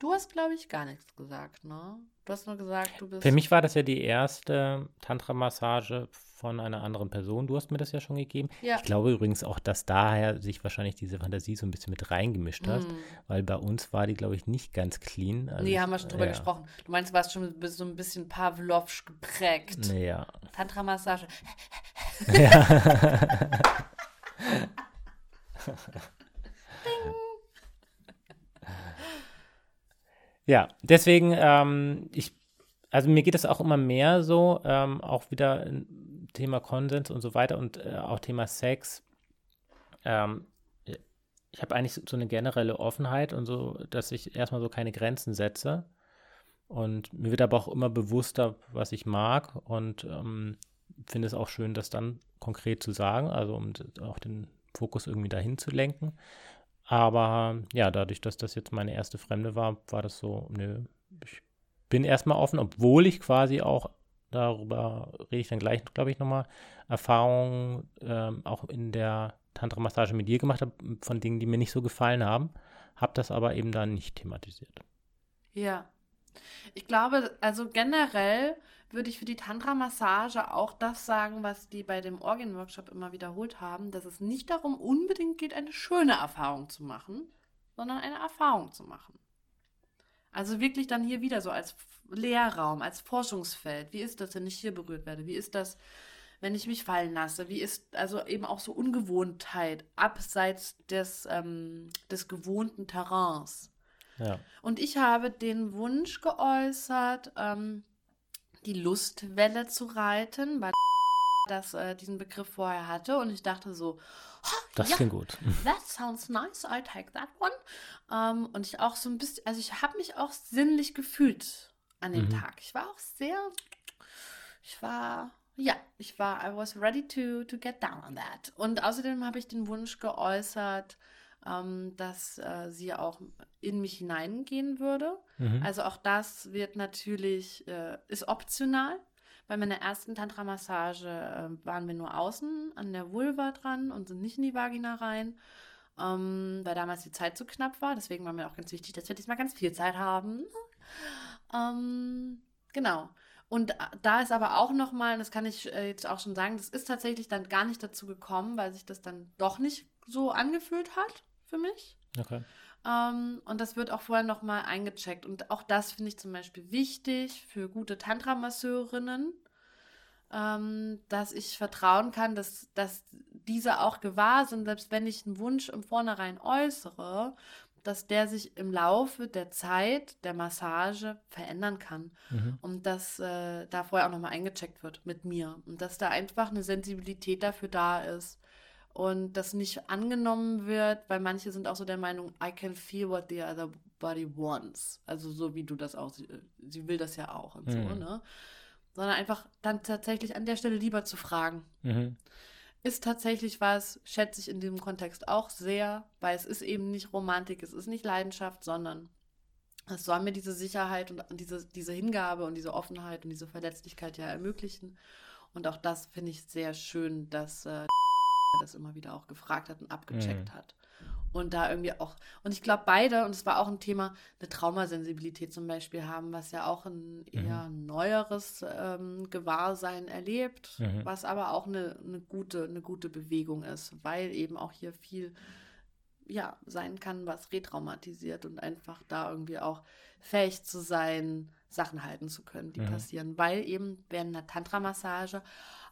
Du hast, glaube ich, gar nichts gesagt, ne? Du hast nur gesagt, du bist. Für mich war das ja die erste Tantra-Massage von einer anderen Person. Du hast mir das ja schon gegeben. Ja. Ich glaube übrigens auch, dass daher sich wahrscheinlich diese Fantasie so ein bisschen mit reingemischt hat, mm. weil bei uns war die, glaube ich, nicht ganz clean. Also nee, haben wir schon drüber ja. gesprochen. Du meinst, du warst schon so ein bisschen Pavlovsch geprägt. Ja. Tantra-Massage. Ja. Ja, deswegen, ähm, ich, also mir geht es auch immer mehr so, ähm, auch wieder Thema Konsens und so weiter und äh, auch Thema Sex. Ähm, ich habe eigentlich so eine generelle Offenheit und so, dass ich erstmal so keine Grenzen setze. Und mir wird aber auch immer bewusster, was ich mag und ähm, finde es auch schön, das dann konkret zu sagen, also um auch den Fokus irgendwie dahin zu lenken. Aber ja, dadurch, dass das jetzt meine erste Fremde war, war das so, nö, ich bin erstmal offen, obwohl ich quasi auch, darüber rede ich dann gleich, glaube ich, nochmal, Erfahrungen ähm, auch in der Tantra-Massage mit dir gemacht habe, von Dingen, die mir nicht so gefallen haben, habe das aber eben dann nicht thematisiert. Ja. Ich glaube, also generell würde ich für die Tantra-Massage auch das sagen, was die bei dem Orgien-Workshop immer wiederholt haben, dass es nicht darum unbedingt geht, eine schöne Erfahrung zu machen, sondern eine Erfahrung zu machen. Also wirklich dann hier wieder so als Lehrraum, als Forschungsfeld. Wie ist das, wenn ich hier berührt werde? Wie ist das, wenn ich mich fallen lasse? Wie ist also eben auch so Ungewohntheit abseits des, ähm, des gewohnten Terrains? Ja. Und ich habe den Wunsch geäußert, ähm, die Lustwelle zu reiten, weil das äh, diesen Begriff vorher hatte und ich dachte so, oh, das ja, klingt gut. That sounds nice, I take that one. Ähm, und ich auch so ein bisschen, also ich habe mich auch sinnlich gefühlt an dem Mhm. Tag. Ich war auch sehr, ich war, ja, ich war, I was ready to, to get down on that. Und außerdem habe ich den Wunsch geäußert, ähm, dass äh, sie auch in mich hineingehen würde. Mhm. Also auch das wird natürlich, äh, ist optional. Bei meiner ersten Tantra-Massage äh, waren wir nur außen an der Vulva dran und sind nicht in die Vagina rein, ähm, weil damals die Zeit zu knapp war. Deswegen war mir auch ganz wichtig, dass wir diesmal ganz viel Zeit haben. Ähm, genau. Und da ist aber auch nochmal, das kann ich äh, jetzt auch schon sagen, das ist tatsächlich dann gar nicht dazu gekommen, weil sich das dann doch nicht so angefühlt hat für mich. Okay. Ähm, und das wird auch vorher nochmal eingecheckt. Und auch das finde ich zum Beispiel wichtig für gute Tantra-Masseurinnen, ähm, dass ich vertrauen kann, dass, dass diese auch gewahr sind, selbst wenn ich einen Wunsch im Vornherein äußere, dass der sich im Laufe der Zeit der Massage verändern kann. Mhm. Und dass äh, da vorher auch nochmal eingecheckt wird mit mir. Und dass da einfach eine Sensibilität dafür da ist. Und das nicht angenommen wird, weil manche sind auch so der Meinung, I can feel what the other body wants. Also so wie du das auch, sie, sie will das ja auch und so, Mhm. ne? Sondern einfach dann tatsächlich an der Stelle lieber zu fragen. Mhm. Ist tatsächlich was, schätze ich in dem Kontext auch sehr, weil es ist eben nicht Romantik, es ist nicht Leidenschaft, sondern es soll mir diese Sicherheit und diese, diese Hingabe und diese Offenheit und diese Verletzlichkeit ja ermöglichen. Und auch das finde ich sehr schön, dass äh, das immer wieder auch gefragt hat und abgecheckt Mhm. hat. Und da irgendwie auch, und ich glaube beide, und es war auch ein Thema, eine Traumasensibilität zum Beispiel haben, was ja auch ein eher neueres ähm, Gewahrsein erlebt, Mhm. was aber auch eine, eine, gute, eine gute Bewegung ist, weil eben auch hier viel ja, sein kann, was retraumatisiert und einfach da irgendwie auch fähig zu sein, Sachen halten zu können, die Mhm. passieren, weil eben während einer Tantra-Massage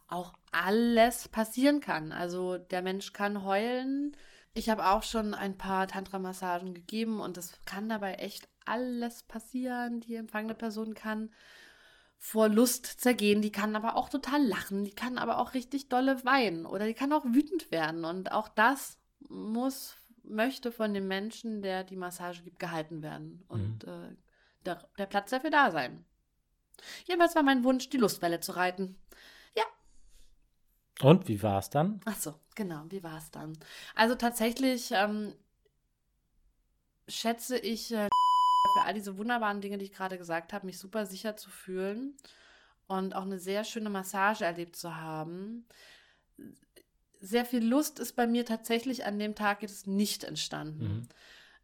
auch alles passieren kann. Also der Mensch kann heulen. Ich habe auch schon ein paar Tantra-Massagen gegeben und es kann dabei echt alles passieren. Die empfangene Person kann vor Lust zergehen, die kann aber auch total lachen, die kann aber auch richtig dolle weinen oder die kann auch wütend werden. Und auch das muss, möchte von dem Menschen, der die Massage gibt, gehalten werden. Und äh, der, der Platz dafür da sein. Jedenfalls war mein Wunsch, die Lustwelle zu reiten. Und wie war es dann? Ach so, genau, wie war es dann? Also tatsächlich ähm, schätze ich äh, für all diese wunderbaren Dinge, die ich gerade gesagt habe, mich super sicher zu fühlen und auch eine sehr schöne Massage erlebt zu haben. Sehr viel Lust ist bei mir tatsächlich an dem Tag jetzt nicht entstanden. Mhm.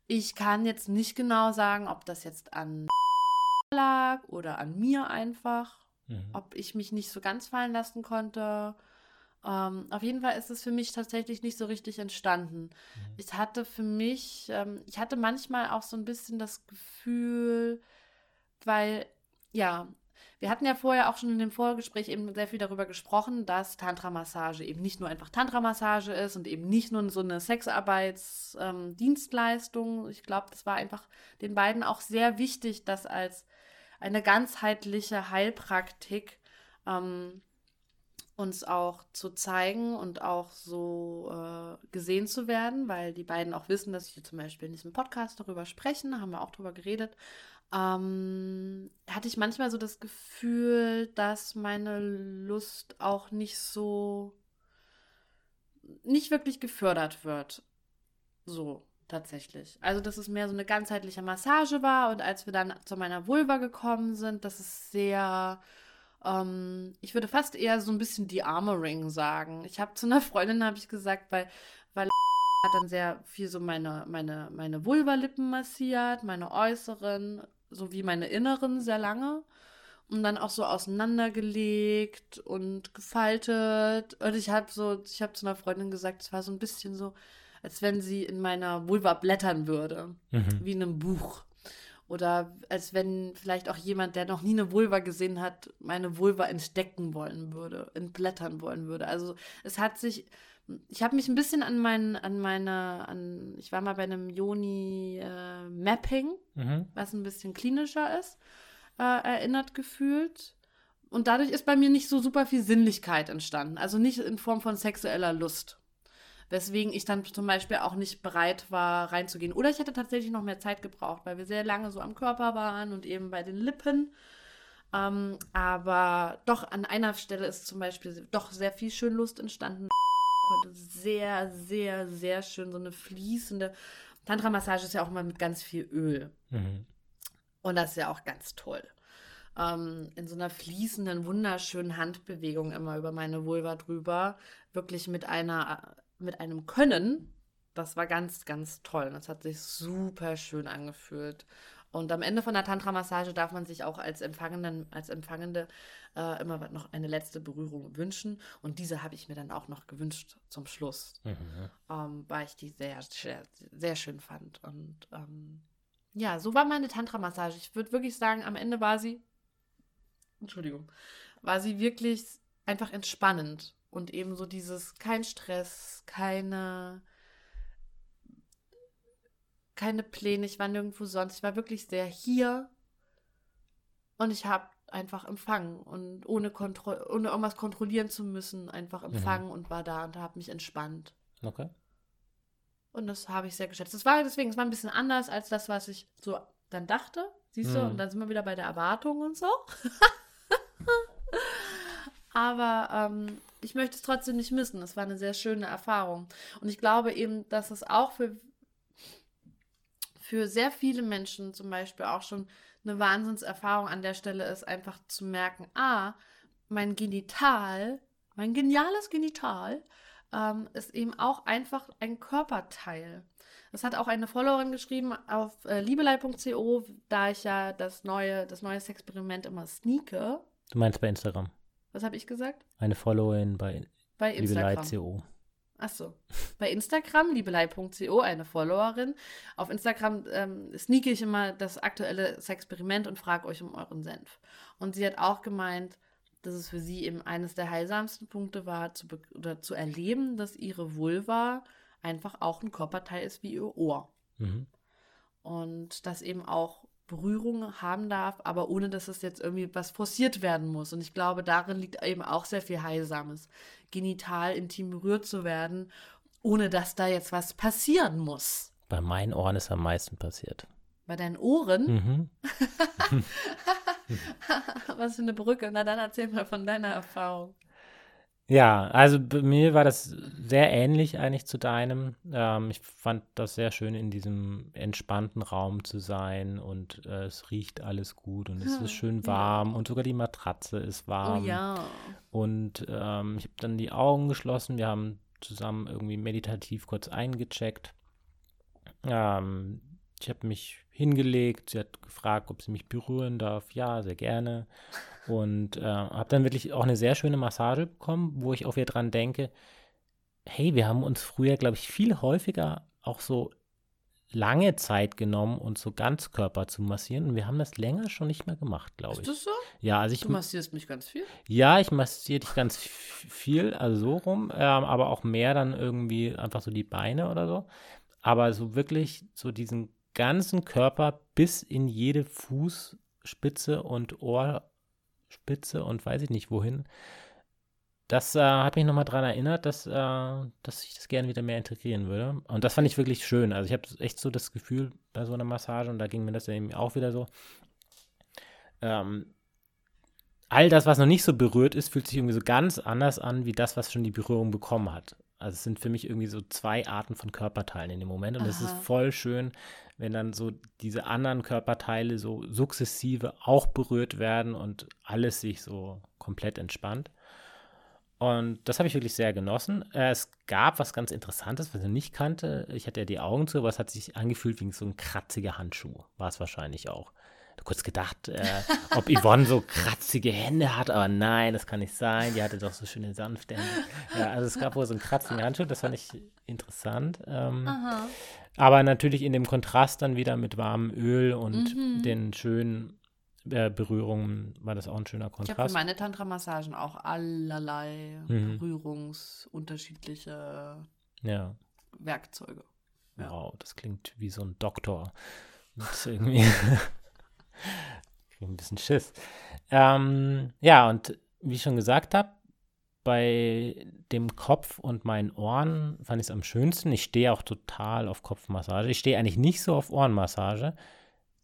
Ich kann jetzt nicht genau sagen, ob das jetzt an lag oder an mir einfach Mhm. ob ich mich nicht so ganz fallen lassen konnte. Ähm, auf jeden Fall ist es für mich tatsächlich nicht so richtig entstanden. Ich hatte für mich, ähm, ich hatte manchmal auch so ein bisschen das Gefühl, weil, ja, wir hatten ja vorher auch schon in dem Vorgespräch eben sehr viel darüber gesprochen, dass Tantra-Massage eben nicht nur einfach Tantra-Massage ist und eben nicht nur so eine Sexarbeitsdienstleistung. ich glaube, das war einfach den beiden auch sehr wichtig, das als eine ganzheitliche Heilpraktik ähm, uns auch zu zeigen und auch so äh, gesehen zu werden, weil die beiden auch wissen, dass ich zum Beispiel in diesem Podcast darüber sprechen, haben wir auch drüber geredet, ähm, hatte ich manchmal so das Gefühl, dass meine Lust auch nicht so, nicht wirklich gefördert wird. So, tatsächlich. Also, dass es mehr so eine ganzheitliche Massage war und als wir dann zu meiner Vulva gekommen sind, das ist sehr, ähm, ich würde fast eher so ein bisschen die Armoring sagen. Ich habe zu einer Freundin, habe ich gesagt, weil, weil hat dann sehr viel so meine, meine, meine Vulvalippen massiert, meine äußeren, sowie meine inneren sehr lange und dann auch so auseinandergelegt und gefaltet. Und ich habe so, ich habe zu einer Freundin gesagt, es war so ein bisschen so, als wenn sie in meiner Vulva blättern würde, mhm. wie in einem Buch. Oder als wenn vielleicht auch jemand, der noch nie eine Vulva gesehen hat, meine Vulva entdecken wollen würde, entblättern wollen würde. Also es hat sich, ich habe mich ein bisschen an mein, an meine, an, ich war mal bei einem Joni-Mapping, äh, mhm. was ein bisschen klinischer ist äh, erinnert gefühlt. Und dadurch ist bei mir nicht so super viel Sinnlichkeit entstanden. Also nicht in Form von sexueller Lust. Weswegen ich dann zum Beispiel auch nicht bereit war, reinzugehen. Oder ich hätte tatsächlich noch mehr Zeit gebraucht, weil wir sehr lange so am Körper waren und eben bei den Lippen. Ähm, aber doch an einer Stelle ist zum Beispiel doch sehr viel schön Lust entstanden. Konnte sehr, sehr, sehr schön so eine fließende. Tantra-Massage ist ja auch mal mit ganz viel Öl. Mhm. Und das ist ja auch ganz toll. Ähm, in so einer fließenden, wunderschönen Handbewegung immer über meine Vulva drüber. Wirklich mit einer, mit einem Können. Das war ganz, ganz toll. Das hat sich super schön angefühlt. Und am Ende von der Tantra-Massage darf man sich auch als Empfangenden, als Empfangende äh, immer noch eine letzte Berührung wünschen. Und diese habe ich mir dann auch noch gewünscht zum Schluss, mhm. ähm, weil ich die sehr, sehr, sehr schön fand. Und ähm, ja, so war meine Tantra-Massage. Ich würde wirklich sagen, am Ende war sie, Entschuldigung, war sie wirklich einfach entspannend und eben so dieses kein Stress, keine keine Pläne, ich war nirgendwo sonst, ich war wirklich sehr hier und ich habe einfach empfangen und ohne, Kontro ohne irgendwas kontrollieren zu müssen, einfach mhm. empfangen mhm. und war da und habe mich entspannt. Okay. Und das habe ich sehr geschätzt. Das war deswegen, es war ein bisschen anders als das, was ich so dann dachte. Siehst hm. du? Und dann sind wir wieder bei der Erwartung und so. Aber ähm, ich möchte es trotzdem nicht missen. Es war eine sehr schöne Erfahrung. Und ich glaube eben, dass es auch für, für sehr viele Menschen zum Beispiel auch schon eine Wahnsinnserfahrung an der Stelle ist, einfach zu merken, ah, mein Genital, mein geniales Genital ähm, ist eben auch einfach ein Körperteil. Das hat auch eine Followerin geschrieben auf äh, liebelei.co, da ich ja das neue, das neue Experiment immer sneake. Du meinst bei Instagram? Was habe ich gesagt? Eine Followerin bei, bei Liebelei.co. Achso. Bei Instagram, liebelei.co, eine Followerin. Auf Instagram ähm, sneake ich immer das aktuelle Experiment und frage euch um euren Senf. Und sie hat auch gemeint, dass es für sie eben eines der heilsamsten Punkte war, zu, oder zu erleben, dass ihre Vulva einfach auch ein Körperteil ist wie ihr Ohr. Mhm. Und dass eben auch Berührung haben darf, aber ohne dass es jetzt irgendwie was forciert werden muss. Und ich glaube, darin liegt eben auch sehr viel Heilsames, genital intim berührt zu werden, ohne dass da jetzt was passieren muss. Bei meinen Ohren ist am meisten passiert. Bei deinen Ohren? Mhm. Was für eine Brücke. Na dann erzähl mal von deiner Erfahrung. Ja, also bei mir war das sehr ähnlich eigentlich zu deinem. Ähm, ich fand das sehr schön, in diesem entspannten Raum zu sein und äh, es riecht alles gut und es ist schön warm ja. und sogar die Matratze ist warm. Oh ja. Und ähm, ich habe dann die Augen geschlossen. Wir haben zusammen irgendwie meditativ kurz eingecheckt. Ähm, ich habe mich hingelegt. Sie hat gefragt, ob sie mich berühren darf. Ja, sehr gerne. Und äh, habe dann wirklich auch eine sehr schöne Massage bekommen, wo ich auch wieder dran denke, hey, wir haben uns früher, glaube ich, viel häufiger auch so lange Zeit genommen, uns so Ganzkörper zu massieren. Und wir haben das länger schon nicht mehr gemacht, glaube ich. Ist das so? Ja, also ich. Du massierst mich ganz viel? Ja, ich massiere dich ganz viel, also so rum, ähm, aber auch mehr dann irgendwie einfach so die Beine oder so. Aber so wirklich so diesen ganzen Körper bis in jede Fußspitze und Ohrspitze und weiß ich nicht wohin. Das äh, hat mich nochmal daran erinnert, dass, äh, dass ich das gerne wieder mehr integrieren würde. Und das fand ich wirklich schön. Also ich habe echt so das Gefühl bei so einer Massage, und da ging mir das eben auch wieder so, ähm, all das, was noch nicht so berührt ist, fühlt sich irgendwie so ganz anders an, wie das, was schon die Berührung bekommen hat. Also es sind für mich irgendwie so zwei Arten von Körperteilen in dem Moment. Und es ist voll schön, wenn dann so diese anderen Körperteile so sukzessive auch berührt werden und alles sich so komplett entspannt. Und das habe ich wirklich sehr genossen. Äh, Es gab was ganz Interessantes, was ich nicht kannte. Ich hatte ja die Augen zu, aber es hat sich angefühlt wie so ein kratziger Handschuh. War es wahrscheinlich auch. Kurz gedacht, äh, ob Yvonne so kratzige Hände hat, aber nein, das kann nicht sein. Die hatte doch so schöne sanfte Hände. Ja, also es gab wohl so einen kratzigen Handschuh, das fand ich interessant. Ähm, aber natürlich in dem Kontrast dann wieder mit warmem Öl und Mhm. den schönen äh, Berührungen war das auch ein schöner Ich habe für Kontrast. meine Tantra-Massagen auch allerlei Mhm. berührungsunterschiedliche Ja. Werkzeuge. Ja. Wow, das klingt wie so ein Doktor. Mit irgendwie. Krieg ein bisschen Schiss. Ähm, ja, und wie ich schon gesagt habe, bei dem Kopf und meinen Ohren fand ich es am schönsten. Ich stehe auch total auf Kopfmassage. Ich stehe eigentlich nicht so auf Ohrenmassage.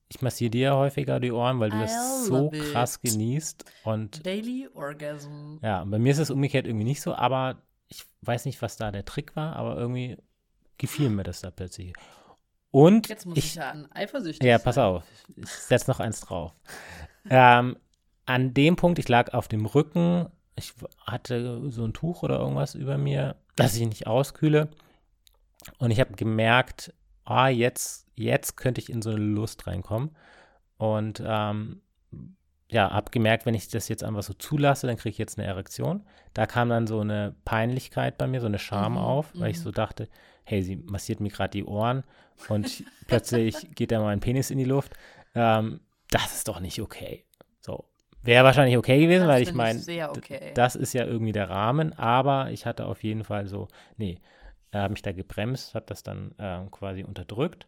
Ich massiere dir häufiger die Ohren, weil du I das so it. krass genießt. Und Daily Orgasm. ja, bei mir ist es umgekehrt irgendwie nicht so, aber ich weiß nicht, was da der Trick war, aber irgendwie gefiel mir das da plötzlich. Und Jetzt muss ich, ich, ja an eifersüchtig ja, sein. pass auf, ich setze noch eins drauf. ähm, an dem Punkt, ich lag auf dem Rücken, ich hatte so ein Tuch oder irgendwas über mir, dass ich nicht auskühle. Und ich habe gemerkt, ah, jetzt, jetzt könnte ich in so eine Lust reinkommen. Und ähm, ja, habe gemerkt, wenn ich das jetzt einfach so zulasse, dann kriege ich jetzt eine Erektion. Da kam dann so eine Peinlichkeit bei mir, so eine Scham Mhm, auf, weil ich mhm. so dachte, hey, sie massiert mir gerade die Ohren und plötzlich geht da mein Penis in die Luft. Ähm, das ist doch nicht okay. So. Wäre wahrscheinlich okay gewesen, Das weil ich meine, okay. das ist ja irgendwie der Rahmen, aber ich hatte auf jeden Fall so, nee, hat mich da gebremst, habe das dann ähm, quasi unterdrückt.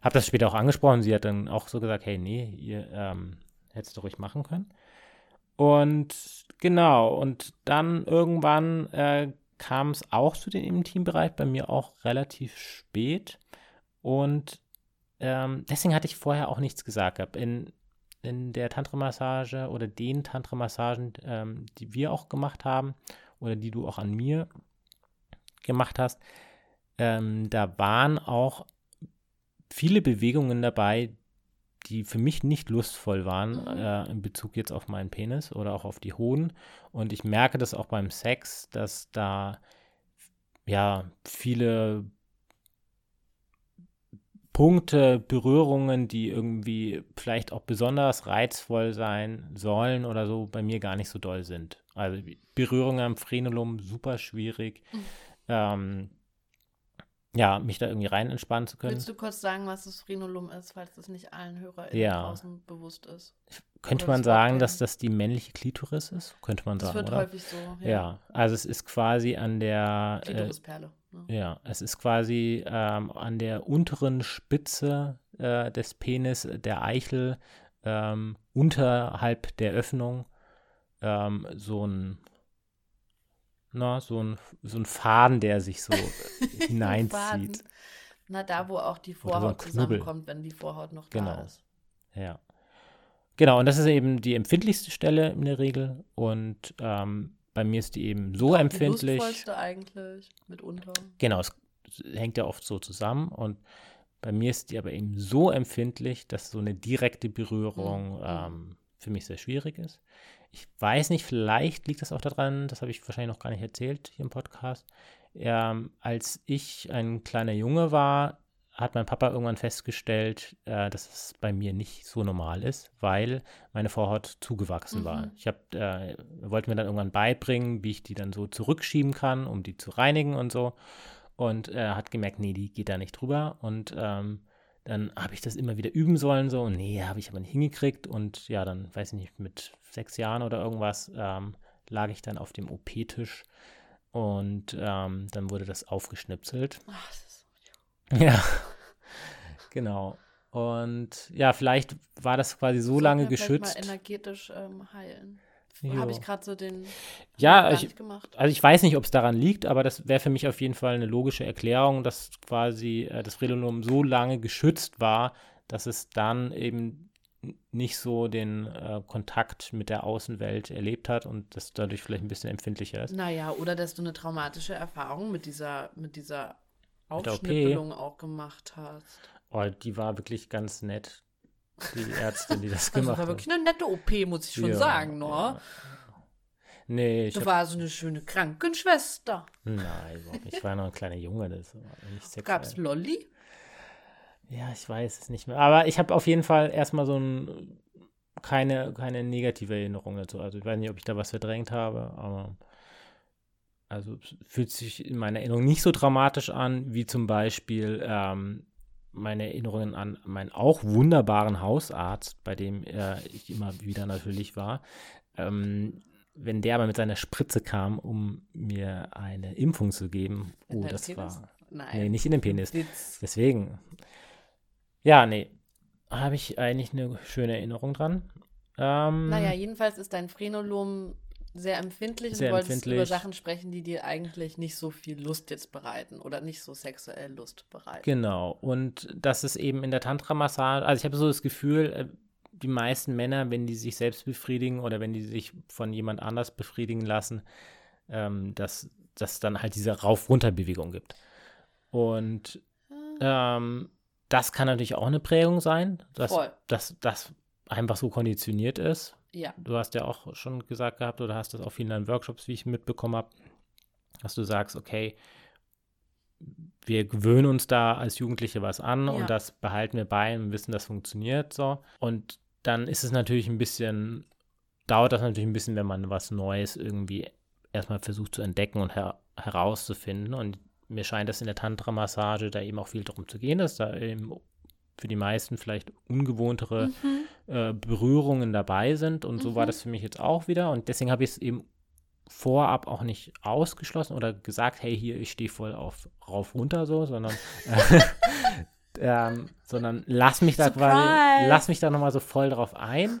Habe das später auch angesprochen. Sie hat dann auch so gesagt, hey, nee, ihr ähm, hättest du ruhig machen können. Und genau, und dann irgendwann äh, kam es auch zu dem Intimbereich, bei mir auch relativ spät. Und ähm, deswegen hatte ich vorher auch nichts gesagt. In, in der Tantra-Massage oder den Tantra-Massagen, ähm, die wir auch gemacht haben oder die du auch an mir gemacht hast, ähm, da waren auch viele Bewegungen dabei, die für mich nicht lustvoll waren Mhm. äh, in Bezug jetzt auf meinen Penis oder auch auf die Hoden. Und ich merke das auch beim Sex, dass da ja viele Punkte, Berührungen, die irgendwie vielleicht auch besonders reizvoll sein sollen oder so, bei mir gar nicht so doll sind. Also Berührungen am Frenulum super schwierig. Mhm. Ähm, ja, mich da irgendwie rein entspannen zu können. Willst du kurz sagen, was das Frenulum ist, falls das nicht allen HörerInnen Ja. draußen bewusst ist? Könnte oder man das sagen, dass das die männliche Klitoris ist? Könnte man Das sagen, wird oder? häufig so. Ja. also es ist quasi an der äh, Klitorisperle. Ne? Ja, es ist quasi ähm, an der unteren Spitze äh, des Penis, der Eichel, ähm, unterhalb der Öffnung, ähm, so ein, na, so ein, so ein Faden, der sich so hineinzieht. Na, da, wo auch die so Vorhaut Knubbel. zusammenkommt, wenn die Vorhaut noch da Genau. ist. Ja. Genau, und das ist eben die empfindlichste Stelle in der Regel. Und ähm, bei mir ist die eben so Die empfindlich. lustvollste eigentlich, mitunter. Genau, es hängt ja oft so zusammen und bei mir ist die aber eben so empfindlich, dass so eine direkte Berührung Mhm. ähm, für mich sehr schwierig ist. Ich weiß nicht, vielleicht liegt das auch daran, das habe ich wahrscheinlich noch gar nicht erzählt hier im Podcast. Ähm, als ich ein kleiner Junge war, hat mein Papa irgendwann festgestellt, äh, dass es bei mir nicht so normal ist, weil meine Vorhaut zugewachsen war. Mhm. Ich habe, äh, er wollte mir dann irgendwann beibringen, wie ich die dann so zurückschieben kann, um die zu reinigen und so. Und er hat gemerkt, nee, die geht da nicht drüber. Und ähm, dann habe ich das immer wieder üben sollen, so. Nee, habe ich aber nicht hingekriegt. Und ja, dann, weiß ich nicht, mit sechs Jahren oder irgendwas ähm, lag ich dann auf dem OP-Tisch. Und ähm, dann wurde das aufgeschnipselt. Ach, das ist Ja, genau. Und ja, vielleicht war das quasi so lange geschützt. Mal energetisch ähm, heilen. Habe ich gerade so den. Ja, ich-. Also ich weiß nicht, ob es daran liegt, aber das wäre für mich auf jeden Fall eine logische Erklärung, dass quasi äh, das Frenulum so lange geschützt war, dass es dann eben nicht so den äh, Kontakt mit der Außenwelt erlebt hat und das dadurch vielleicht ein bisschen empfindlicher ist. Naja, oder dass du eine traumatische Erfahrung mit dieser, mit dieser Mit. Aufschnippelung auch gemacht hast. Oh, die war wirklich ganz nett, die Ärztin, die das Das gemacht war hat. wirklich eine nette OP, muss ich schon Ja, sagen, ne? ja. Nee, ich Du hab, warst so eine schöne Krankenschwester. nein. Ich war noch ein kleiner Junge, das war nicht sexuell. Gab's Lolli? Ja, ich weiß es nicht mehr. Aber ich habe auf jeden Fall erstmal so ein, keine, keine negative Erinnerung dazu. Also ich weiß nicht, ob ich da was verdrängt habe, aber also es fühlt sich in meiner Erinnerung nicht so dramatisch an, wie zum Beispiel ähm, meine Erinnerungen an meinen auch wunderbaren Hausarzt, bei dem äh, ich immer wieder natürlich war. Ähm, wenn der aber mit seiner Spritze kam, um mir eine Impfung zu geben, oh, das Penis? war. Nein. Nee, nicht in den Penis. Witz. Deswegen. Ja, nee. Habe ich eigentlich eine schöne Erinnerung dran. Ähm, Naja, jedenfalls ist dein Frenolom sehr empfindlich Sehr und wolltest empfindlich. über Sachen sprechen, die dir eigentlich nicht so viel Lust jetzt bereiten oder nicht so sexuell Lust bereiten. Genau. Und das ist eben in der Tantra-Massage. Also ich habe so das Gefühl, äh, die meisten Männer, wenn die sich selbst befriedigen oder wenn die sich von jemand anders befriedigen lassen, ähm, dass dass dann halt diese Rauf-Runter-Bewegung gibt. Und ähm, das kann natürlich auch eine Prägung sein, dass Voll. dass das einfach so konditioniert ist. Ja, Du hast ja auch schon gesagt gehabt, oder hast das auch viel in deinen Workshops, wie ich mitbekommen habe, dass du sagst, okay, wir gewöhnen uns da als Jugendliche was an Ja. und das behalten wir bei und wissen, das funktioniert so. Und dann ist es natürlich ein bisschen, dauert das natürlich ein bisschen, wenn man was Neues irgendwie erstmal versucht zu entdecken und her herauszufinden. Und mir scheint das in der Tantra-Massage da eben auch viel darum zu gehen, dass da eben für die meisten vielleicht ungewohntere Mhm. äh, Berührungen dabei sind. Und so war das für mich jetzt auch wieder. Und deswegen habe ich es eben vorab auch nicht ausgeschlossen oder gesagt, hey, hier, ich stehe voll auf rauf runter so, sondern, äh, ähm, sondern lass mich da quasi, Surprise! lass mich da nochmal so voll drauf ein.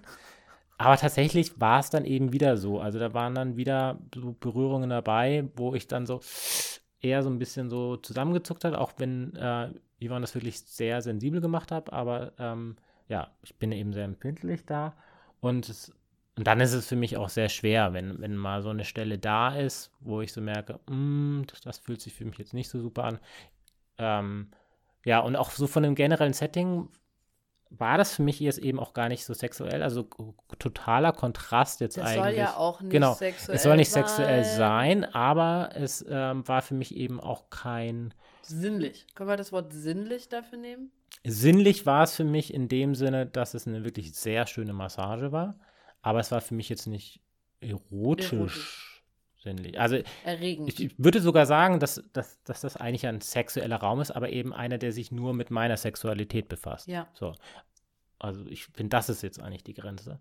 Aber tatsächlich war es dann eben wieder so. Also da waren dann wieder so Berührungen dabei, wo ich dann so eher so ein bisschen so zusammengezuckt hat, auch wenn äh, Ivan das wirklich sehr sensibel gemacht hat. Aber ähm, ja, ich bin eben sehr empfindlich da. Und, es, und dann ist es für mich auch sehr schwer, wenn, wenn mal so eine Stelle da ist, wo ich so merke, "Mm, das, das fühlt sich für mich jetzt nicht so super an. Ähm, ja, und auch so von dem generellen Setting war das für mich jetzt eben auch gar nicht so sexuell. Also totaler Kontrast jetzt Das eigentlich. soll ja auch nicht genau, sexuell es soll nicht sein. sexuell sein, aber es ähm, war für mich eben auch kein. Sinnlich. Können wir das Wort sinnlich dafür nehmen? Sinnlich war es für mich in dem Sinne, dass es eine wirklich sehr schöne Massage war, aber es war für mich jetzt nicht erotisch, Erotisch. Also Erregend. ich, ich würde sogar sagen, dass, dass, dass das eigentlich ein sexueller Raum ist, aber eben einer, der sich nur mit meiner Sexualität befasst. Ja. So. Also ich finde, das ist jetzt eigentlich die Grenze.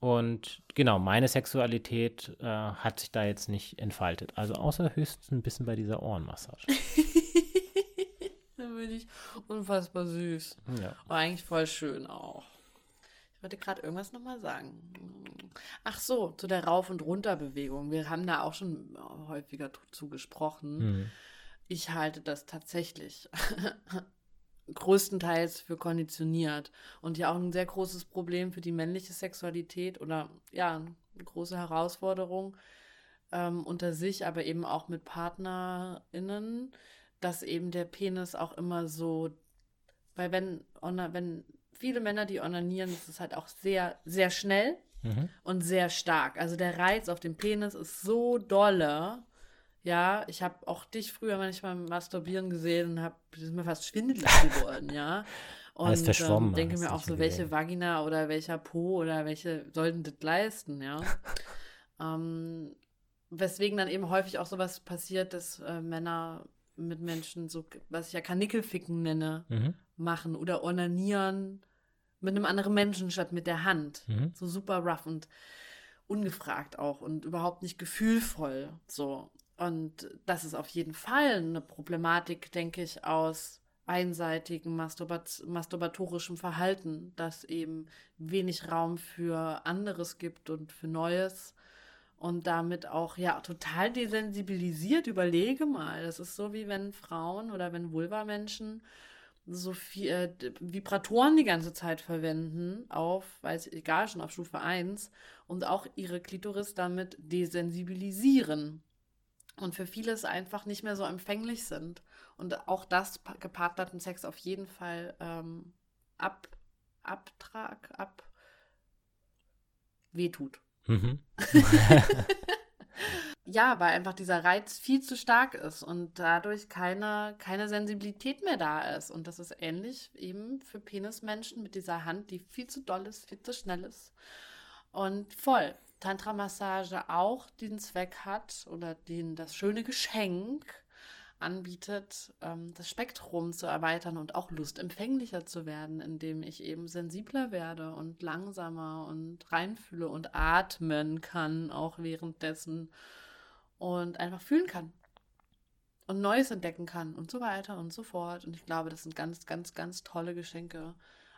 Und genau, meine Sexualität äh, hat sich da jetzt nicht entfaltet. Also außer höchstens ein bisschen bei dieser Ohrenmassage. da bin ich unfassbar süß. ja. Aber eigentlich voll schön auch. Ich wollte gerade irgendwas nochmal sagen. Ach so, zu der Rauf- und Runterbewegung. Wir haben da auch schon häufiger zu gesprochen. Hm. Ich halte das tatsächlich größtenteils für konditioniert und ja auch ein sehr großes Problem für die männliche Sexualität oder ja, eine große Herausforderung ähm, unter sich, aber eben auch mit PartnerInnen, dass eben der Penis auch immer so, weil wenn, wenn viele Männer, die onanieren, das ist halt auch sehr, sehr schnell Mhm. und sehr stark. Also der Reiz auf dem Penis ist so dolle. Ja, ich habe auch dich früher manchmal masturbieren gesehen und habe ist mir fast schwindelig geworden, ja. Und Alles verschwommen, ähm, denke mir auch so, welche. Vagina oder welcher Po oder welche sollten das leisten, ja. ähm, weswegen dann eben häufig auch sowas passiert, dass äh, Männer mit Menschen so, was ich ja Kanickelficken nenne, Mhm. Machen oder onanieren mit einem anderen Menschen statt mit der Hand. Mhm. So super rough und ungefragt auch und überhaupt nicht gefühlvoll. So. Und das ist auf jeden Fall eine Problematik, denke ich, aus einseitigem Masturbat masturbatorischem Verhalten, das eben wenig Raum für anderes gibt und für Neues und damit auch ja total desensibilisiert. Überlege mal, das ist so wie wenn Frauen oder wenn Vulva-Menschen so viel äh, Vibratoren die ganze Zeit verwenden, auf, weiß ich, egal, schon auf Stufe 1, und auch ihre Klitoris damit desensibilisieren. Und für viele es einfach nicht mehr so empfänglich sind. Und auch das gepartnerten Sex auf jeden Fall ähm, ab, Abtrag, ab wehtut. Mhm. ja, weil einfach dieser Reiz viel zu stark ist und dadurch keine, keine Sensibilität mehr da ist. Und das ist ähnlich eben für Penismenschen mit dieser Hand, die viel zu doll ist, viel zu schnell ist. Und voll. Tantra-Massage auch den Zweck hat oder den das schöne Geschenk anbietet, ähm, das Spektrum zu erweitern und auch lustempfänglicher zu werden, indem ich eben sensibler werde und langsamer und reinfühle und atmen kann, auch währenddessen und einfach fühlen kann. Und Neues entdecken kann und so weiter und so fort. Und ich glaube, das sind ganz, ganz, ganz tolle Geschenke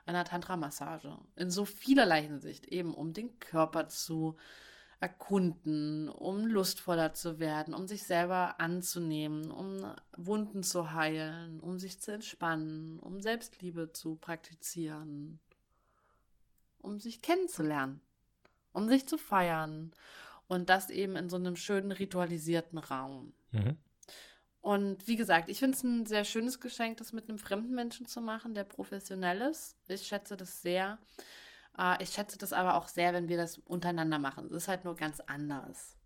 einer Tantra-Massage. In so vielerlei Hinsicht, eben um den Körper zu erkunden, um lustvoller zu werden, um sich selber anzunehmen, um Wunden zu heilen, um sich zu entspannen, um Selbstliebe zu praktizieren, um sich kennenzulernen, um sich zu feiern und das eben in so einem schönen ritualisierten Raum. Mhm. Und wie gesagt, ich finde es ein sehr schönes Geschenk, das mit einem fremden Menschen zu machen, der professionell ist. Ich schätze das sehr. Äh, ich schätze das aber auch sehr, wenn wir das untereinander machen. Es ist halt nur ganz anders.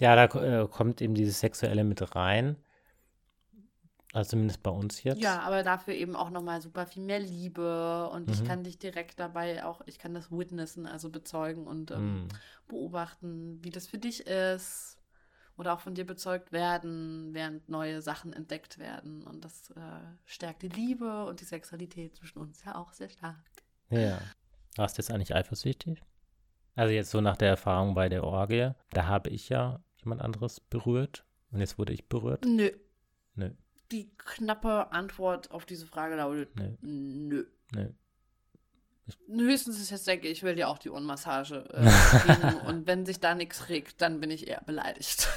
Ja, da äh, kommt eben dieses Sexuelle mit rein. Also zumindest bei uns jetzt. Ja, aber dafür eben auch nochmal super viel mehr Liebe und mhm. ich kann dich direkt dabei auch, ich kann das witnessen, also bezeugen und ähm, mhm. beobachten, wie das für dich ist oder auch von dir bezeugt werden, während neue Sachen entdeckt werden und das äh, stärkt die Liebe und die Sexualität zwischen uns ja auch sehr stark. Ja. Warst du jetzt eigentlich eifersüchtig? Also jetzt so nach der Erfahrung bei der Orgie, da habe ich ja jemand anderes berührt und jetzt wurde ich berührt. Nö. Nö. Die knappe Antwort auf diese Frage lautet nö. Nö. nö. Höchstens ist jetzt denke ich will dir auch die Ohrenmassage äh, und wenn sich da nichts regt, dann bin ich eher beleidigt.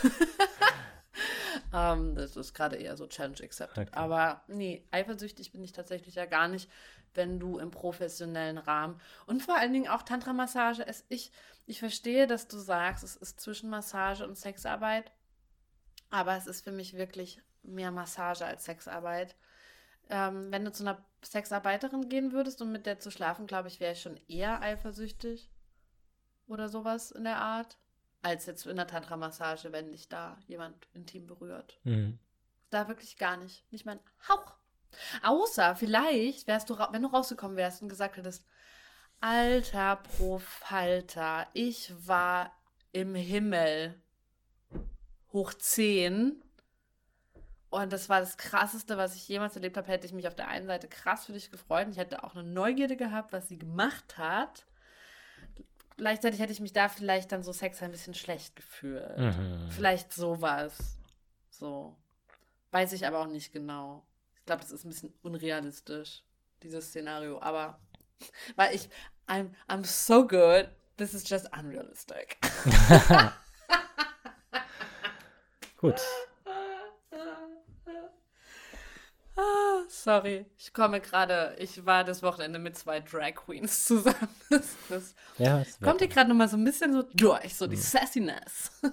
um, ähm, das ist gerade eher so Challenge accepted. Okay. Aber nee, eifersüchtig bin ich tatsächlich ja gar nicht wenn du im professionellen Rahmen und vor allen Dingen auch Tantra-Massage. Ich, ich verstehe, dass du sagst, es ist zwischen Massage und Sexarbeit, aber es ist für mich wirklich mehr Massage als Sexarbeit. Ähm, wenn du zu einer Sexarbeiterin gehen würdest um mit der zu schlafen, glaube ich, wäre ich schon eher eifersüchtig oder sowas in der Art, als jetzt in der Tantra-Massage, wenn dich da jemand intim berührt. Mhm. Da wirklich gar nicht. Nicht mein Hauch. Außer vielleicht wärst du, wenn du rausgekommen wärst und gesagt hättest, alter Profalter, ich war im Himmel hoch 10 und das war das Krasseste, was ich jemals erlebt habe, hätte ich mich auf der einen Seite krass für dich gefreut und ich hätte auch eine Neugierde gehabt, was sie gemacht hat. Gleichzeitig hätte ich mich da vielleicht dann so Sex ein bisschen schlecht gefühlt. Mhm. Vielleicht sowas. So. Weiß ich aber auch nicht genau glaube, das ist ein bisschen unrealistisch, dieses Szenario. Aber weil ich, I'm, I'm so good, this is just unrealistic. Gut. Ah, sorry, ich komme gerade, ich war das Wochenende mit zwei Drag Queens zusammen. Das, das ja, kommt hier gerade nochmal so ein bisschen so durch, so die hm. Sassiness.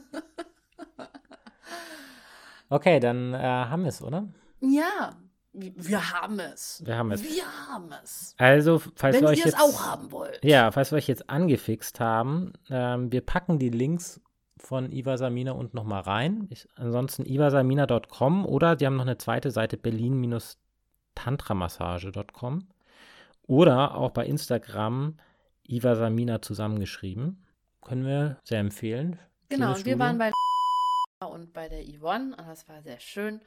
okay, dann äh, haben wir es, oder? Ja, wir haben es. Wir haben es. Wir haben es. Also, falls Wenn ihr jetzt, es auch haben wollt. Ja, falls wir euch jetzt angefixt haben, ähm, wir packen die Links von Ivasamina unten nochmal rein. Ich, ansonsten ivasamina.com oder die haben noch eine zweite Seite berlin-tantramassage.com oder auch bei Instagram Ivasamina zusammengeschrieben. Können wir sehr empfehlen. Genau, wir waren bei und bei der Yvonne und das war sehr schön.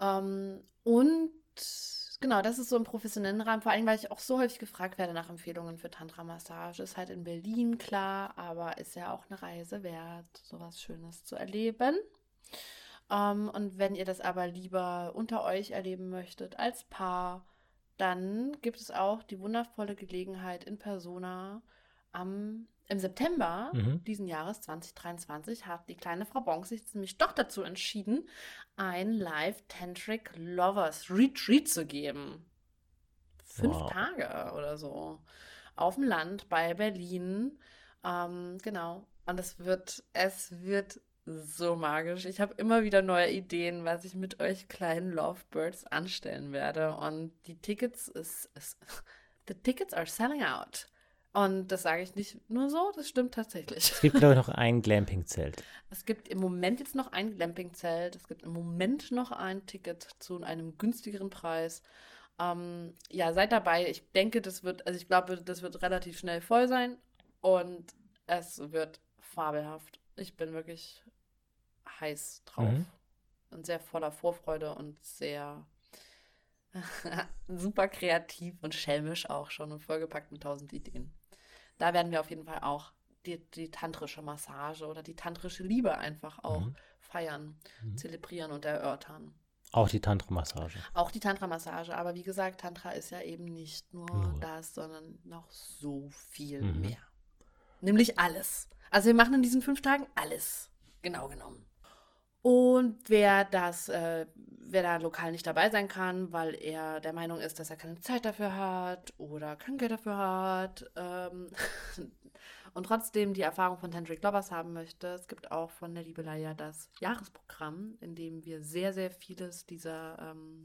Ähm, und genau, das ist so im professionellen Rahmen, vor allem, weil ich auch so häufig gefragt werde nach Empfehlungen für Tantra-Massage. Ist halt in Berlin klar, aber ist ja auch eine Reise wert, sowas Schönes zu erleben. Ähm, und wenn ihr das aber lieber unter euch erleben möchtet als Paar, dann gibt es auch die wundervolle Gelegenheit in Persona am im September Mhm. diesen Jahres 2023 hat die kleine Frau Bonk sich nämlich doch dazu entschieden, ein Live Tantric Lovers Retreat zu geben. Fünf Wow. Tage oder so. Auf dem Land bei Berlin. Ähm, genau. Und es wird, es wird so magisch. Ich habe immer wieder neue Ideen, was ich mit euch kleinen Lovebirds anstellen werde. Und die Tickets ist, ist the tickets are selling out. Und das sage ich nicht nur so, das stimmt tatsächlich. Es gibt, glaube ich, noch ein Glamping-Zelt. Es gibt im Moment jetzt noch ein Glamping-Zelt. Es gibt im Moment noch ein Ticket zu einem günstigeren Preis. Ähm, ja, seid dabei. Ich denke, das wird, also ich glaube, das wird relativ schnell voll sein und es wird fabelhaft. Ich bin wirklich heiß drauf Mhm. und sehr voller Vorfreude und sehr super kreativ und schelmisch auch schon und vollgepackt mit tausend Ideen. Da werden wir auf jeden Fall auch die, die tantrische Massage oder die tantrische Liebe einfach auch Mhm. feiern, Mhm. zelebrieren und erörtern. Auch die Tantra-Massage. Auch die Tantra-Massage, aber wie gesagt, Tantra ist ja eben nicht nur Nur. das, sondern noch so viel Mhm. mehr. Nämlich alles. Also wir machen in diesen fünf Tagen alles. Genau genommen. Und wer das, äh, wer da lokal nicht dabei sein kann, weil er der Meinung ist, dass er keine Zeit dafür hat oder kein Geld dafür hat ähm, und trotzdem die Erfahrung von Tantric Lovers haben möchte, es gibt auch von der Liebelei ja das Jahresprogramm, in dem wir sehr, sehr vieles dieser, ähm,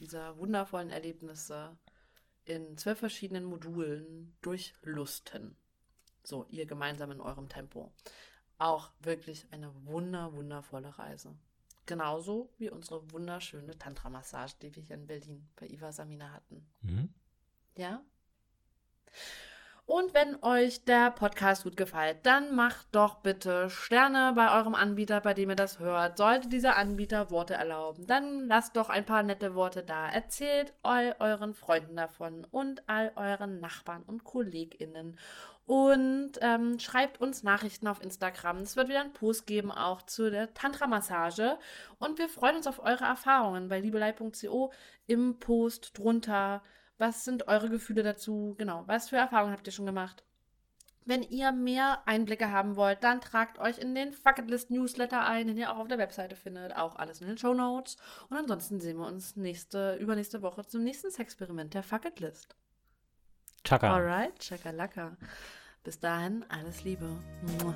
dieser wundervollen Erlebnisse in zwölf verschiedenen Modulen durchlusten. So, ihr gemeinsam in eurem Tempo. Auch wirklich eine wunder, wundervolle Reise. Genauso wie unsere wunderschöne Tantra-Massage, die wir hier in Berlin bei Iva Samina hatten. Mhm. Ja? Und wenn euch der Podcast gut gefällt, dann macht doch bitte Sterne bei eurem Anbieter, bei dem ihr das hört. Sollte dieser Anbieter Worte erlauben, dann lasst doch ein paar nette Worte da. Erzählt all euren Freunden davon und all euren Nachbarn und KollegInnen. Und ähm, schreibt uns Nachrichten auf Instagram. Es wird wieder einen Post geben, auch zu der Tantra-Massage. Und wir freuen uns auf eure Erfahrungen bei liebelei.co im Post drunter. Was sind eure Gefühle dazu? Genau, was für Erfahrungen habt ihr schon gemacht? Wenn ihr mehr Einblicke haben wollt, dann tragt euch in den Fucketlist Newsletter ein, den ihr auch auf der Webseite findet. Auch alles in den Show Notes. Und ansonsten sehen wir uns nächste, übernächste Woche zum nächsten Sexperiment der Fucketlist. Chaka. Alright, Chakalaka. Bis dahin, alles Liebe. Mua.